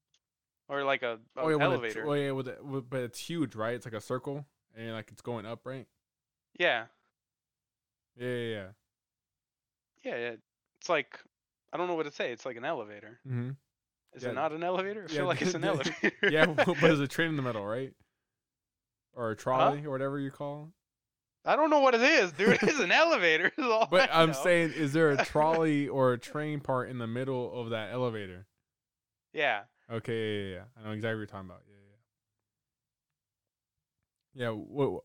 Speaker 2: or like a, a
Speaker 1: oh yeah, when the tr-
Speaker 2: elevator.
Speaker 1: oh yeah, with, the, with but it's huge, right? It's like a circle, and like it's going up, right?
Speaker 2: yeah,
Speaker 1: Yeah, yeah, yeah.
Speaker 2: yeah, yeah. It's like I don't know what to say. It's like an elevator.
Speaker 1: Mm-hmm.
Speaker 2: Is
Speaker 1: Yeah,
Speaker 2: it not an elevator? I
Speaker 1: yeah,
Speaker 2: feel like it's an elevator.
Speaker 1: yeah, but there's a train in the middle, right? Or a trolley, or whatever you call.
Speaker 2: I don't know what it is, dude. It's an elevator.
Speaker 1: But
Speaker 2: I
Speaker 1: I'm
Speaker 2: know.
Speaker 1: saying, is there a trolley or a train part in the middle of that elevator?
Speaker 2: Yeah.
Speaker 1: Okay, yeah, yeah, yeah. I know exactly what you're talking about. Yeah, yeah. Yeah. What?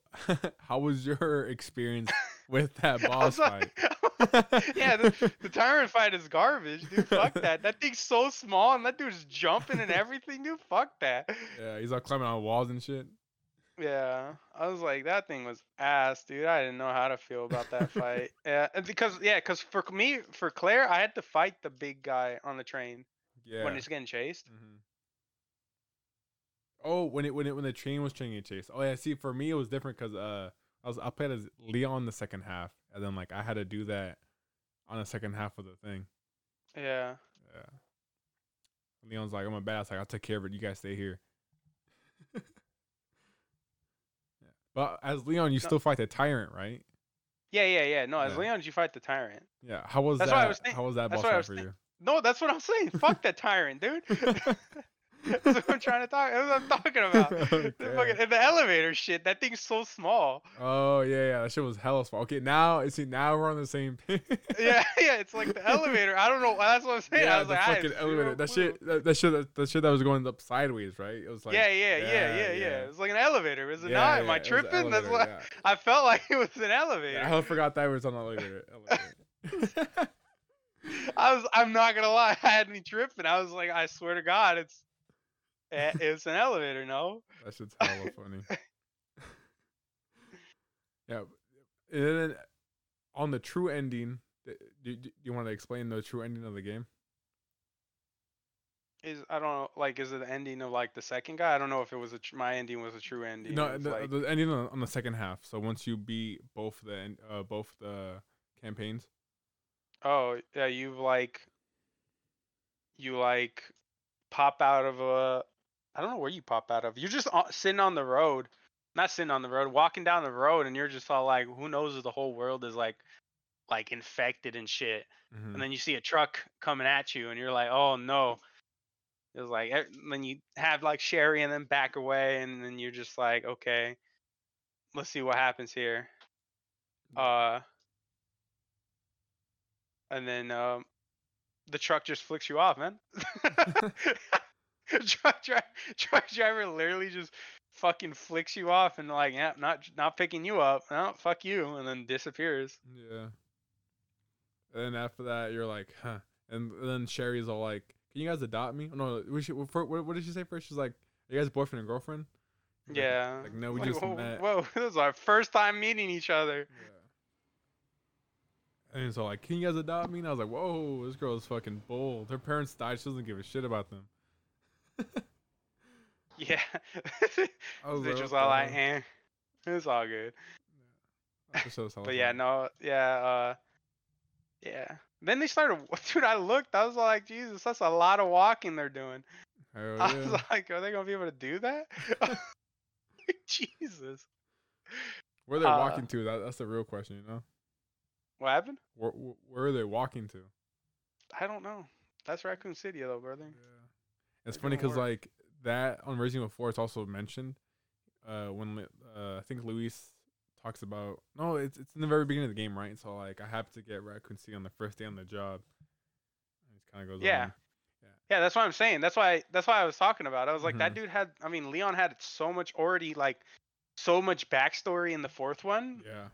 Speaker 1: How was your experience with that boss
Speaker 2: like- yeah, the, the tyrant fight is garbage, dude. Fuck that. That thing's so small, and that dude's jumping and everything, dude. Fuck that.
Speaker 1: yeah, he's like climbing on walls and shit.
Speaker 2: Yeah, I was like, that thing was ass, dude. I didn't know how to feel about that fight. Yeah, because yeah, because for me, for Claire, I had to fight the big guy on the train
Speaker 1: Yeah.
Speaker 2: when he's getting chased.
Speaker 1: Mm-hmm. Oh, when it when it when the train was trying to chase. Oh yeah, see, for me it was different because uh, I was I played as Leon the second half, and then like I had to do that on the second half of the thing.
Speaker 2: Yeah.
Speaker 1: Yeah. Leon's like, I'm a badass. Like, I'll take care of it. You guys stay here. yeah. But as Leon, you
Speaker 2: No.
Speaker 1: still fight the tyrant, right?
Speaker 2: Yeah, yeah, yeah. No, as
Speaker 1: Yeah.
Speaker 2: Leon, you fight the tyrant.
Speaker 1: Yeah. How was
Speaker 2: That's
Speaker 1: that?
Speaker 2: what I was think-
Speaker 1: how was that boss fight for
Speaker 2: think-
Speaker 1: you?
Speaker 2: No, that's what I'm saying. Fuck that tyrant, dude. That's what I'm trying to talk. That's what I'm talking about. The fucking- in the elevator shit, that thing's so small.
Speaker 1: Oh yeah, yeah. That shit was hella small. Okay, now see now we're on the same page.
Speaker 2: Yeah, yeah. It's like the elevator. I don't know. That's what I'm saying.
Speaker 1: yeah,
Speaker 2: I was
Speaker 1: the
Speaker 2: like,
Speaker 1: fucking elevator. That shit, that, that shit, that, that shit that was going up sideways, right? It was like
Speaker 2: yeah, yeah, yeah, yeah, yeah, yeah. It was like an elevator. Is it
Speaker 1: Yeah,
Speaker 2: not? Am I
Speaker 1: was
Speaker 2: tripping? That's what I felt like it was an elevator.
Speaker 1: I forgot that was on the elevator. elevator.
Speaker 2: I was. I'm not gonna lie. I had me tripping. I was like, I swear to God, it's it's an elevator. No.
Speaker 1: That shit's hella funny. yeah, and then on the true ending, do, do you want to explain the true ending of the game?
Speaker 2: Is I don't know. Like, is it the ending of like the second guy? I don't know if it was a tr- my ending was a true ending.
Speaker 1: no, the,
Speaker 2: like-
Speaker 1: the ending on, on the second half. So once you beat both the uh, both the campaigns,
Speaker 2: Oh yeah, you've like you like pop out of a I don't know where you pop out of. You're just sitting on the road, not sitting on the road, walking down the road, and you're just all like, who knows if the whole world is like like infected and shit.
Speaker 1: Mhm.
Speaker 2: And then you see a truck coming at you, and you're like, oh no. It was like eh, then you have like Sherry and then back away, and then you're just like, okay, let's see what happens here. Uh, and then um, the truck just flicks you off, man. truck, dri- truck driver literally just fucking flicks you off and like, yeah, not not picking you up. No, fuck you, and then disappears.
Speaker 1: yeah. And after that, you're like, huh. and then Sherry's all like, "Can you guys adopt me?" Oh, no, we should. What, what did she say first? She's like, "Are you guys boyfriend and girlfriend?" Like-
Speaker 2: Yeah.
Speaker 1: Like, no, we
Speaker 2: Like,
Speaker 1: just
Speaker 2: whoa,
Speaker 1: met.
Speaker 2: Whoa, this is our first time meeting each other.
Speaker 1: Yeah. And so like, can you guys adopt me? And I was like, whoa, this girl is fucking bold. Her parents died. She doesn't give a shit about them.
Speaker 2: Yeah.
Speaker 1: I was
Speaker 2: was all
Speaker 1: hell?
Speaker 2: eh. It's all good.
Speaker 1: That just shows how
Speaker 2: But yeah, no, yeah, uh, yeah. Then they started, dude. I looked. I was like, Jesus, that's a lot of walking they're doing.
Speaker 1: Hell
Speaker 2: I
Speaker 1: yeah.
Speaker 2: was like, are they gonna be able to do that? Jesus.
Speaker 1: Where they're
Speaker 2: uh,
Speaker 1: walking to? That, that's the real question, you know.
Speaker 2: What happened?
Speaker 1: Where, where- where are they walking to?
Speaker 2: I don't know. That's Raccoon City, though, brother.
Speaker 1: Yeah. It's funny because like that on Resident Evil 4, it's also mentioned uh, when uh, I think Luis talks about no, it's it's in the very beginning of the game, right? So like I have to get Raccoon City on the first day on the job. And it kind of goes
Speaker 2: Yeah.
Speaker 1: on.
Speaker 2: Yeah, that's what I'm saying. That's why. That's why I was talking about. I was like, that
Speaker 1: Mhm.
Speaker 2: dude had. I mean, Leon had so much already, like, so much backstory in the fourth one.
Speaker 1: Yeah.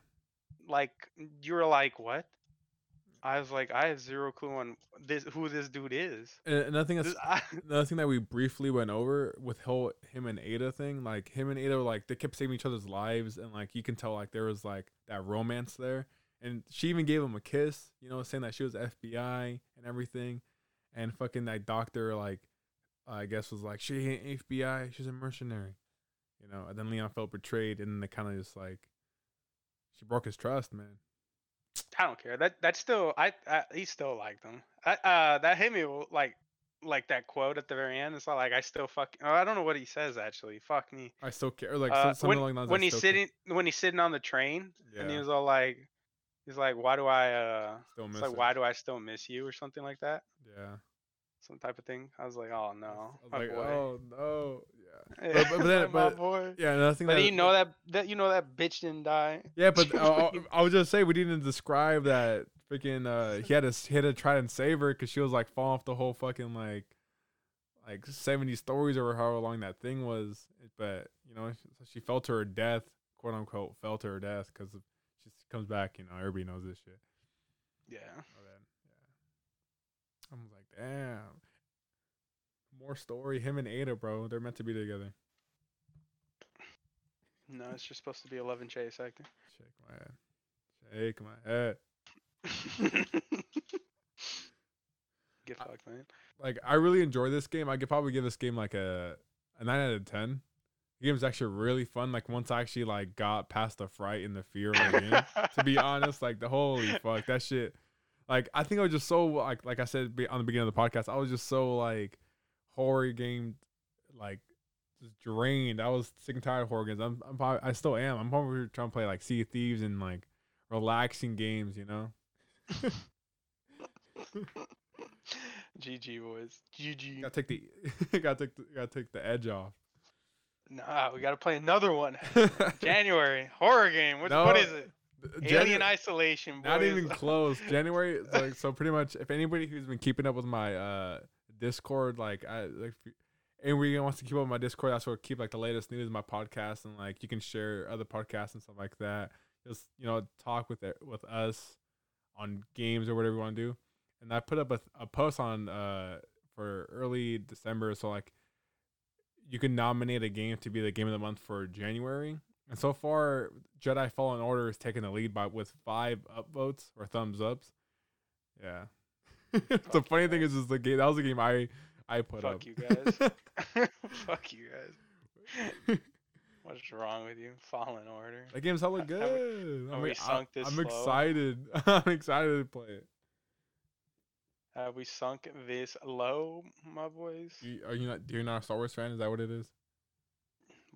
Speaker 2: Like, you were like, what? I was like, I have zero clue on this who this dude is.
Speaker 1: And another thing that's
Speaker 2: I-
Speaker 1: another thing that we briefly went over with whole him and Ada thing, like him and Ada, were, like they kept saving each other's lives, and like you can tell like there was like that romance there, and she even gave him a kiss, you know, saying that she was FBI and everything, and fucking that doctor like, I guess was like she ain't FBI, she's a mercenary, you know, and then Leon felt betrayed, and they kind of just like, she broke his trust, man.
Speaker 2: I don't care. That that's still I, I he still liked him. I, uh, that hit me like like that quote at the very end. It's not like I still fuck. Oh, I don't know what he says actually. Fuck me.
Speaker 1: I still care, like
Speaker 2: Uh,
Speaker 1: something
Speaker 2: when
Speaker 1: lines.
Speaker 2: when he's
Speaker 1: still care.
Speaker 2: sitting when he's sitting on the train and he was all like, he's like, why do I uh,
Speaker 1: Still miss
Speaker 2: like
Speaker 1: it.
Speaker 2: why do I still miss you or something like that,
Speaker 1: Yeah.
Speaker 2: Some type of thing. I was like, oh no,
Speaker 1: like,
Speaker 2: boy.
Speaker 1: oh no, yeah.
Speaker 2: Yeah,
Speaker 1: but- but then-
Speaker 2: my
Speaker 1: but-
Speaker 2: boy.
Speaker 1: Yeah, another thing
Speaker 2: But
Speaker 1: that
Speaker 2: you know that that you know that bitch didn't die.
Speaker 1: Yeah, but I, I, I was just say we didn't describe that freaking. Uh, he had to he had to try and save her because she was like falling off the whole fucking like, like seventy stories or however long that thing was. But you know, she, she fell to her death, quote unquote, fell to her death because she comes back. You know, everybody knows this shit.
Speaker 2: Yeah.
Speaker 1: Oh, then, yeah. I'm like, damn. More story. Him and Ada, bro. They're meant to be together.
Speaker 2: No, it's just supposed to be Eleven Chase acting.
Speaker 1: Shake my head. Shake my head.
Speaker 2: Get fucked, man.
Speaker 1: like I really enjoy this game. I could probably give this game like a a nine out of ten. The game's actually really fun. Like once I actually like got past the fright and the fear of the game. to be honest, like the holy fuck that shit. Like I think I was just so like like I said on the beginning of the podcast, I was just so like horror game like just drained. I was sick and tired of horror games. I'm, I'm probably, I still am. I'm probably trying to play like Sea of Thieves and like relaxing games. You know.
Speaker 2: GG boys. GG.
Speaker 1: Gotta take the gotta take the, gotta take the edge off.
Speaker 2: Nah, we gotta play another one. January horror game. What,
Speaker 1: No,
Speaker 2: what is it?
Speaker 1: Janu-
Speaker 2: Alien Isolation. Boys.
Speaker 1: Not even close. January, like so. Pretty much, if anybody who's been keeping up with my uh Discord, like I like, if anybody wants to keep up with my Discord, that's where I keep like the latest news, my podcast, and like you can share other podcasts and stuff like that. Just you know, talk with it with us on games or whatever you want to do. And I put up a, a post on uh for early December, so like you can nominate a game to be the game of the month for January. And so far, Jedi Fallen Order is taking the lead by with five upvotes or thumbs ups. Yeah. the funny thing is, is the game that was the game I I put
Speaker 2: Fuck
Speaker 1: up.
Speaker 2: you guys. Fuck you guys. What's wrong with you? Fallen Order.
Speaker 1: that game's hella
Speaker 2: Have we-
Speaker 1: good.
Speaker 2: have
Speaker 1: I
Speaker 2: we
Speaker 1: mean,
Speaker 2: sunk this
Speaker 1: I'm
Speaker 2: low?
Speaker 1: excited. I'm excited to play it.
Speaker 2: Have we sunk this low, my boys?
Speaker 1: You, are you not? You're not a Star Wars fan? Is that what it is?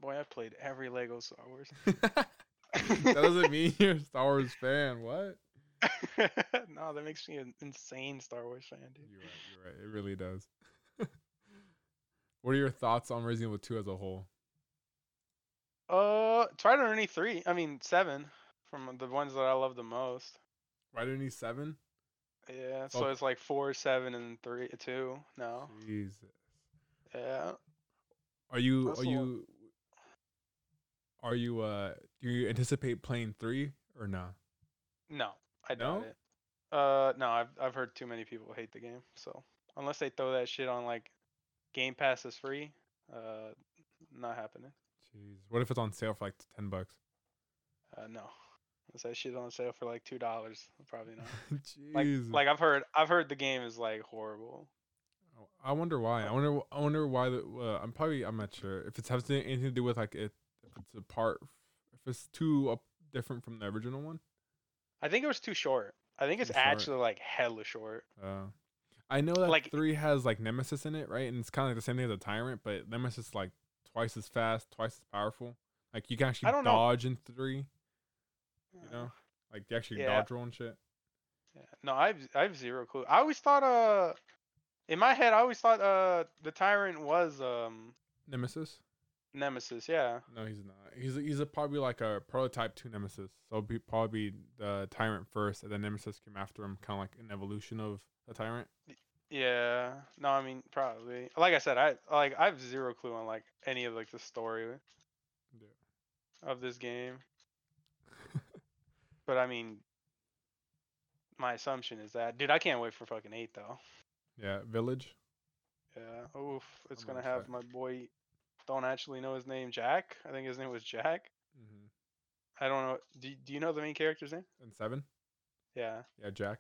Speaker 2: Boy, I played every Lego Star Wars.
Speaker 1: that doesn't mean you're a Star Wars fan. What?
Speaker 2: no, that makes me an insane Star Wars fan, dude.
Speaker 1: You're right. You're right. It really does. what are your thoughts on Resident Evil 2 as a whole?
Speaker 2: Uh, tried to only three. I mean seven from the ones that I love the most.
Speaker 1: You need seven?
Speaker 2: Yeah,
Speaker 1: Oh.
Speaker 2: so it's like four, seven, and three, two. No,
Speaker 1: Jesus.
Speaker 2: yeah.
Speaker 1: Are you
Speaker 2: That's
Speaker 1: are you are you uh do you anticipate playing three or not?
Speaker 2: No, I
Speaker 1: No?
Speaker 2: doubt it. Uh, no, I've I've heard too many people hate the game. So unless they throw that shit on like Game Pass is free, uh, not happening.
Speaker 1: Jeez, what if it's on sale for like ten bucks?
Speaker 2: Uh, no, unless that shit's on sale for like two dollars, probably not.
Speaker 1: Jeez.
Speaker 2: Like like I've heard I've heard the game is like horrible.
Speaker 1: Oh, I wonder why. I wonder. I wonder why. The, uh, I'm probably. I'm not sure if it's has anything to do with like it. If it's a part. If it's too different from the original one.
Speaker 2: I think it was too short. I think it's
Speaker 1: Too short.
Speaker 2: actually like hella short.
Speaker 1: Uh, I know that
Speaker 2: Like-
Speaker 1: three has like Nemesis in it, right? And it's kind of like the same thing as a tyrant, but Nemesis is like twice as fast, twice as powerful. Like you can actually
Speaker 2: don't know.
Speaker 1: dodge in three. You know, like you actually
Speaker 2: Yeah.
Speaker 1: dodge roll and shit.
Speaker 2: Yeah. No, I've I've zero clue. I always thought uh in my head I always thought uh the tyrant was um
Speaker 1: Nemesis.
Speaker 2: Nemesis, yeah.
Speaker 1: No, he's not. He's a, he's a probably like a prototype to Nemesis. So be probably the tyrant first, and then Nemesis came after him, kind of like an evolution of the tyrant.
Speaker 2: Yeah. No, I mean probably. Like I said, I like I have zero clue on like any of like the story
Speaker 1: Yeah.
Speaker 2: of this game. But I mean my assumption is that dude, I can't wait for fucking 8 though.
Speaker 1: Yeah, Village.
Speaker 2: Yeah. Oof, it's
Speaker 1: I'm
Speaker 2: going to
Speaker 1: gonna
Speaker 2: have my boy don't actually know his name, Jack. I think his name was Jack.
Speaker 1: Mm-hmm.
Speaker 2: I don't know. Do, do you know the main character's name?
Speaker 1: And seven.
Speaker 2: Yeah.
Speaker 1: Yeah, Jack.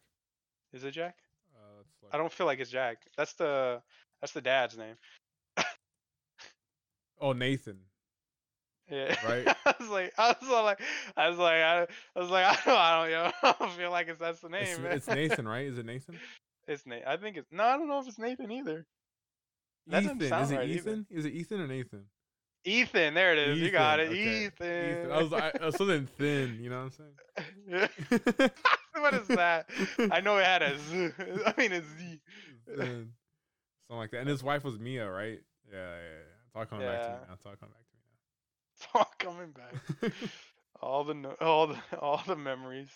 Speaker 2: Is it Jack?
Speaker 1: Uh, that's like,
Speaker 2: I don't feel like it's Jack. That's the that's the dad's name.
Speaker 1: Oh, Nathan.
Speaker 2: Yeah.
Speaker 1: Right.
Speaker 2: I was like, I was like, I was like, I, I was like, I don't, I don't, yo, I don't feel like it's that's the name.
Speaker 1: It's, it's Nathan, right? Is it Nathan?
Speaker 2: It's Nate. I think it's no. I don't know if it's Nathan either. That
Speaker 1: Ethan. Is it
Speaker 2: right either.
Speaker 1: Ethan? Is it Ethan or Nathan?
Speaker 2: Ethan. There it is. You got it.
Speaker 1: Ethan, okay.
Speaker 2: Ethan.
Speaker 1: Ethan. I was like, I was something thin. You know what I'm saying?
Speaker 2: what is that? I know it had a Z. I mean a Z.
Speaker 1: Thin. Something like that. And his wife was Mia, right? Yeah, yeah, yeah. It's all coming back to me now. It's all coming back to me.
Speaker 2: It's all coming back.
Speaker 1: now.
Speaker 2: All the no- all the all the memories.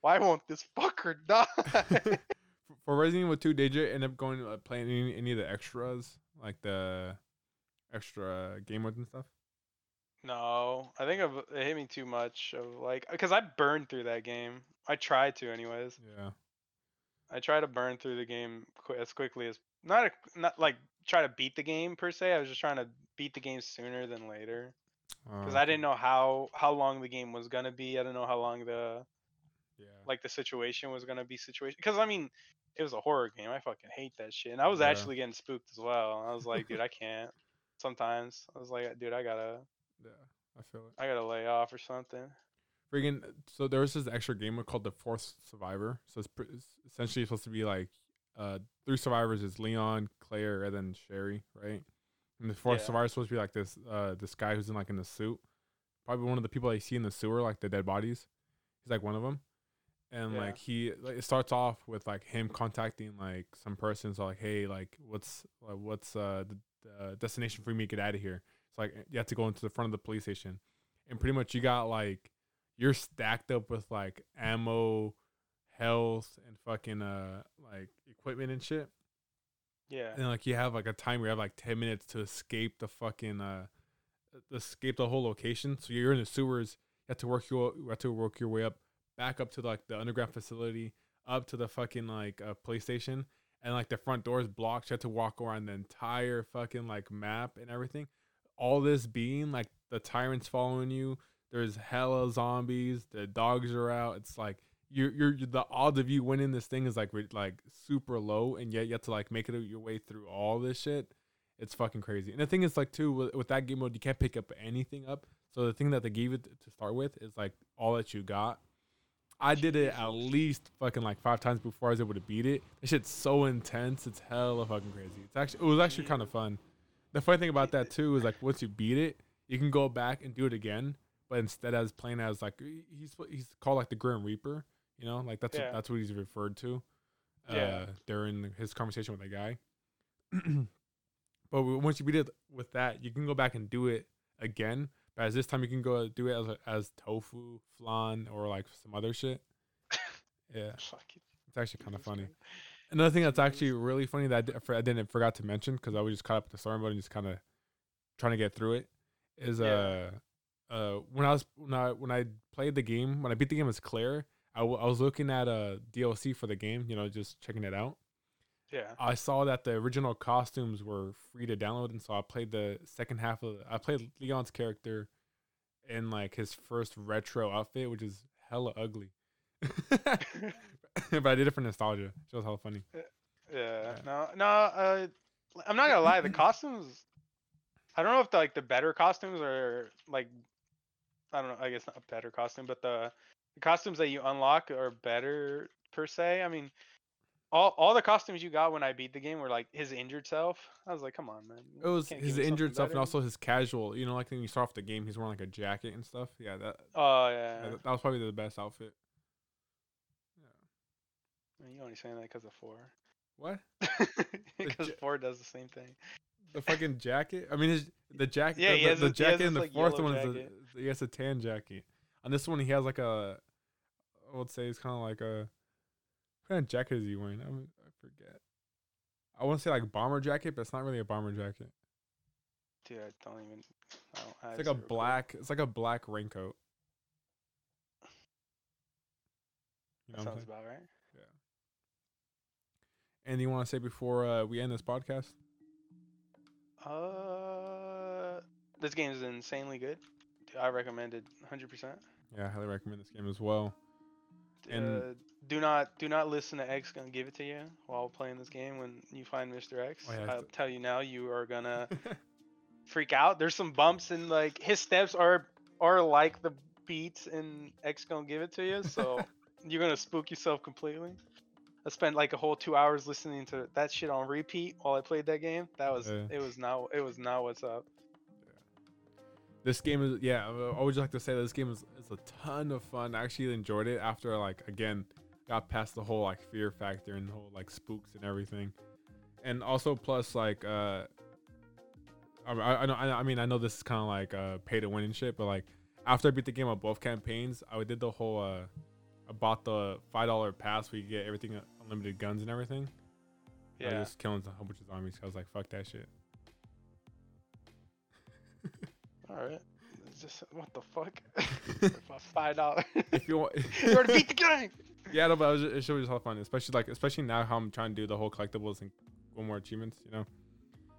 Speaker 2: Why won't this fucker die?
Speaker 1: For- Resident Evil 2, did you end up going uh, playing any, any of the extras, like the extra game modes and stuff?
Speaker 2: no, I think I've, it hit me too much of like because I burned through that game. I tried to, anyways.
Speaker 1: Yeah.
Speaker 2: I try to burn through the game qu- as quickly as not a, not like try to beat the game per se. I was just trying to beat the game sooner than later because
Speaker 1: Uh,
Speaker 2: I didn't know how how long the game was gonna be. I don't know how long the
Speaker 1: Yeah.
Speaker 2: like the situation was gonna be situation. Because I mean, it was a horror game. I fucking hate that shit. And I was
Speaker 1: Yeah.
Speaker 2: actually getting spooked as well. I was like, dude, I can't. Sometimes I was like, dude, I gotta
Speaker 1: Yeah. I feel it.
Speaker 2: I gotta lay off or something.
Speaker 1: Freaking. So there was this extra game called the Fourth Survivor. So it's, pr- it's essentially supposed to be like uh three survivors is Leon, Claire, and then Sherry, right? And the fourth
Speaker 2: Yeah.
Speaker 1: survivor is supposed to be like this uh this guy who's in like in the suit, probably one of the people I see in the sewer, like the dead bodies. He's like one of them, and
Speaker 2: Yeah.
Speaker 1: like he like, it starts off with like him contacting like some person. So like, hey, like what's like, what's uh the, the destination for me to get out of here? It's like you have to go into the front of the police station, and pretty much you got like you're stacked up with like ammo, health, and fucking uh like equipment and shit.
Speaker 2: Yeah.
Speaker 1: And like you have like a timer, you have like ten minutes to escape the fucking uh escape the whole location. So you're in the sewers, you have to work your you have to work your way up back up to like the underground facility, up to the fucking like uh. And like the front door is blocked. You have to walk around the entire fucking like map and everything. All this being like the tyrants following you. There's hella zombies. The dogs are out. It's like you're you're the odds of you winning this thing is like like super low, and yet you have to like make it your way through all this shit. It's fucking crazy. And the thing is like too with, with that game mode, you can't pick up anything up. So the thing that they gave it to start with is like all that you got. I did it at least fucking like five times before I was able to beat it. This shit's so intense. It's hella fucking crazy. It's actually it was actually kind of fun. The funny thing about that too is like once you beat it, you can go back and do it again. But instead, as playing as like he's he's called like the Grim Reaper. You know, like that's
Speaker 2: Yeah.
Speaker 1: what, that's what he's referred to. Uh,
Speaker 2: Yeah.
Speaker 1: During his conversation with the guy. but once you beat it with that, you can go back and do it again. But as this time, you can go do it as as tofu, flan, or like some other shit. Yeah, it's actually kind of funny. Another thing that's actually really funny that I, di- I didn't forgot to mention because I was just caught up with the story mode and just kind of trying to get through it is uh uh when I was when I when I played the game when I beat the game as Claire I, w- I was looking at a DLC for the game, you know, just checking it out.
Speaker 2: Yeah.
Speaker 1: I saw that the original costumes were free to download, and so I played the second half of. I played Leon's character in like his first retro outfit, which is hella ugly. but I did it for nostalgia. It was hella funny.
Speaker 2: Yeah.
Speaker 1: Yeah.
Speaker 2: No, no. Uh, I'm not gonna lie. The costumes. I don't know if the, like the better costumes are like. I don't know. I guess not a better costume, but the, the costumes that you unlock are better per se. I mean, all all the costumes you got when I beat the game were like his injured self. I was like, come on, man.
Speaker 1: It was his injured stuff and also his casual. You know, like when you start off the game, he's wearing like a jacket and stuff. Yeah, that
Speaker 2: Oh
Speaker 1: yeah,
Speaker 2: yeah.
Speaker 1: that, that was probably the best outfit. Yeah.
Speaker 2: You only saying that because of four.
Speaker 1: What?
Speaker 2: Because
Speaker 1: ja-
Speaker 2: four does the same thing.
Speaker 1: The fucking jacket. I mean, his the jacket.
Speaker 2: Yeah,
Speaker 1: the, the, the
Speaker 2: has
Speaker 1: jacket in the
Speaker 2: like,
Speaker 1: fourth one is a,
Speaker 2: jacket.
Speaker 1: he has a tan jacket. On this one, he has like a. I would say it's kind of like a. What kind of jacket is he wearing? I, I forget. I want to say like bomber jacket, but it's not really a bomber jacket.
Speaker 2: Dude, I don't even. I don't, I
Speaker 1: It's like a black. It's like a black raincoat. You know
Speaker 2: That sounds about right. Yeah.
Speaker 1: Anything you want to say before uh, we end this podcast?
Speaker 2: Uh, this game is insanely good. I recommend it 100. percent
Speaker 1: Yeah, I highly recommend this game as well. And-
Speaker 2: uh, do not do not listen to X gonna give it to you while playing this game. When you find Mr. X,
Speaker 1: Oh, yeah,
Speaker 2: I'll tell you now, you are gonna freak out. There's some bumps and like his steps are are like the beats in X gonna give it to you, so you're gonna spook yourself completely. I spent like a whole two hours listening to that shit on repeat while I played that game. That was
Speaker 1: Yeah.
Speaker 2: it was not it was not what's up.
Speaker 1: This game is yeah. I would just like to say that this game is, is a ton of fun. I actually enjoyed it after like again got past the whole like fear factor and the whole like spooks and everything, and also plus like uh. I, I, know I, mean I know this is kind of like uh pay to win and shit, but like after I beat the game on both campaigns, I did the whole uh I bought the five dollar pass where you get everything uh, unlimited guns and everything. I was
Speaker 2: Yeah.
Speaker 1: just killing a whole bunch of zombies. I was like, fuck that shit.
Speaker 2: All right. It's just what the fuck? Five dollars.
Speaker 1: if you want,
Speaker 2: you already beat the game.
Speaker 1: yeah, no, but it, was just, it you how fun, especially like especially now how I'm trying to do the whole collectibles and one more achievements. You know,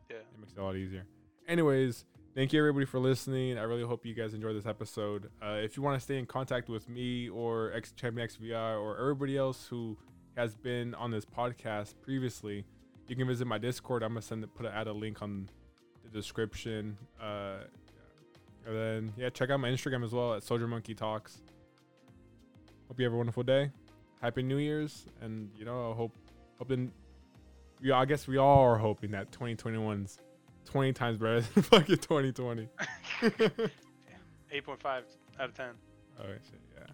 Speaker 2: Yeah.
Speaker 1: it makes it a lot easier. Anyways, thank you everybody for listening. I really hope you guys enjoyed this episode. Uh, if you want to stay in contact with me or X Champion XVR or everybody else who has been on this podcast previously, you can visit my Discord. I'm gonna send put a, add a link on the description. Uh, and then yeah, check out my Instagram as well at Soldier Monkey Talks. Hope you have a wonderful day. Happy New Year's, and you know I hope hoping. Yeah, I guess we all are hoping that 2021's 20 times better than fucking 2020.
Speaker 2: Eight point five out of ten.
Speaker 1: All right, shit, yeah.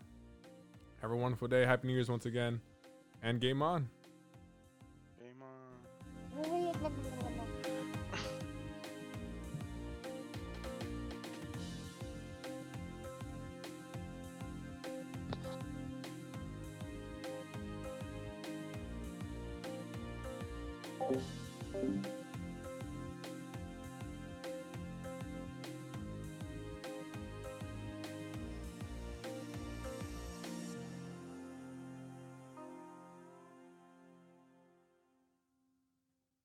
Speaker 1: Have a wonderful day. Happy New Year's once again, and game on.
Speaker 2: Game on.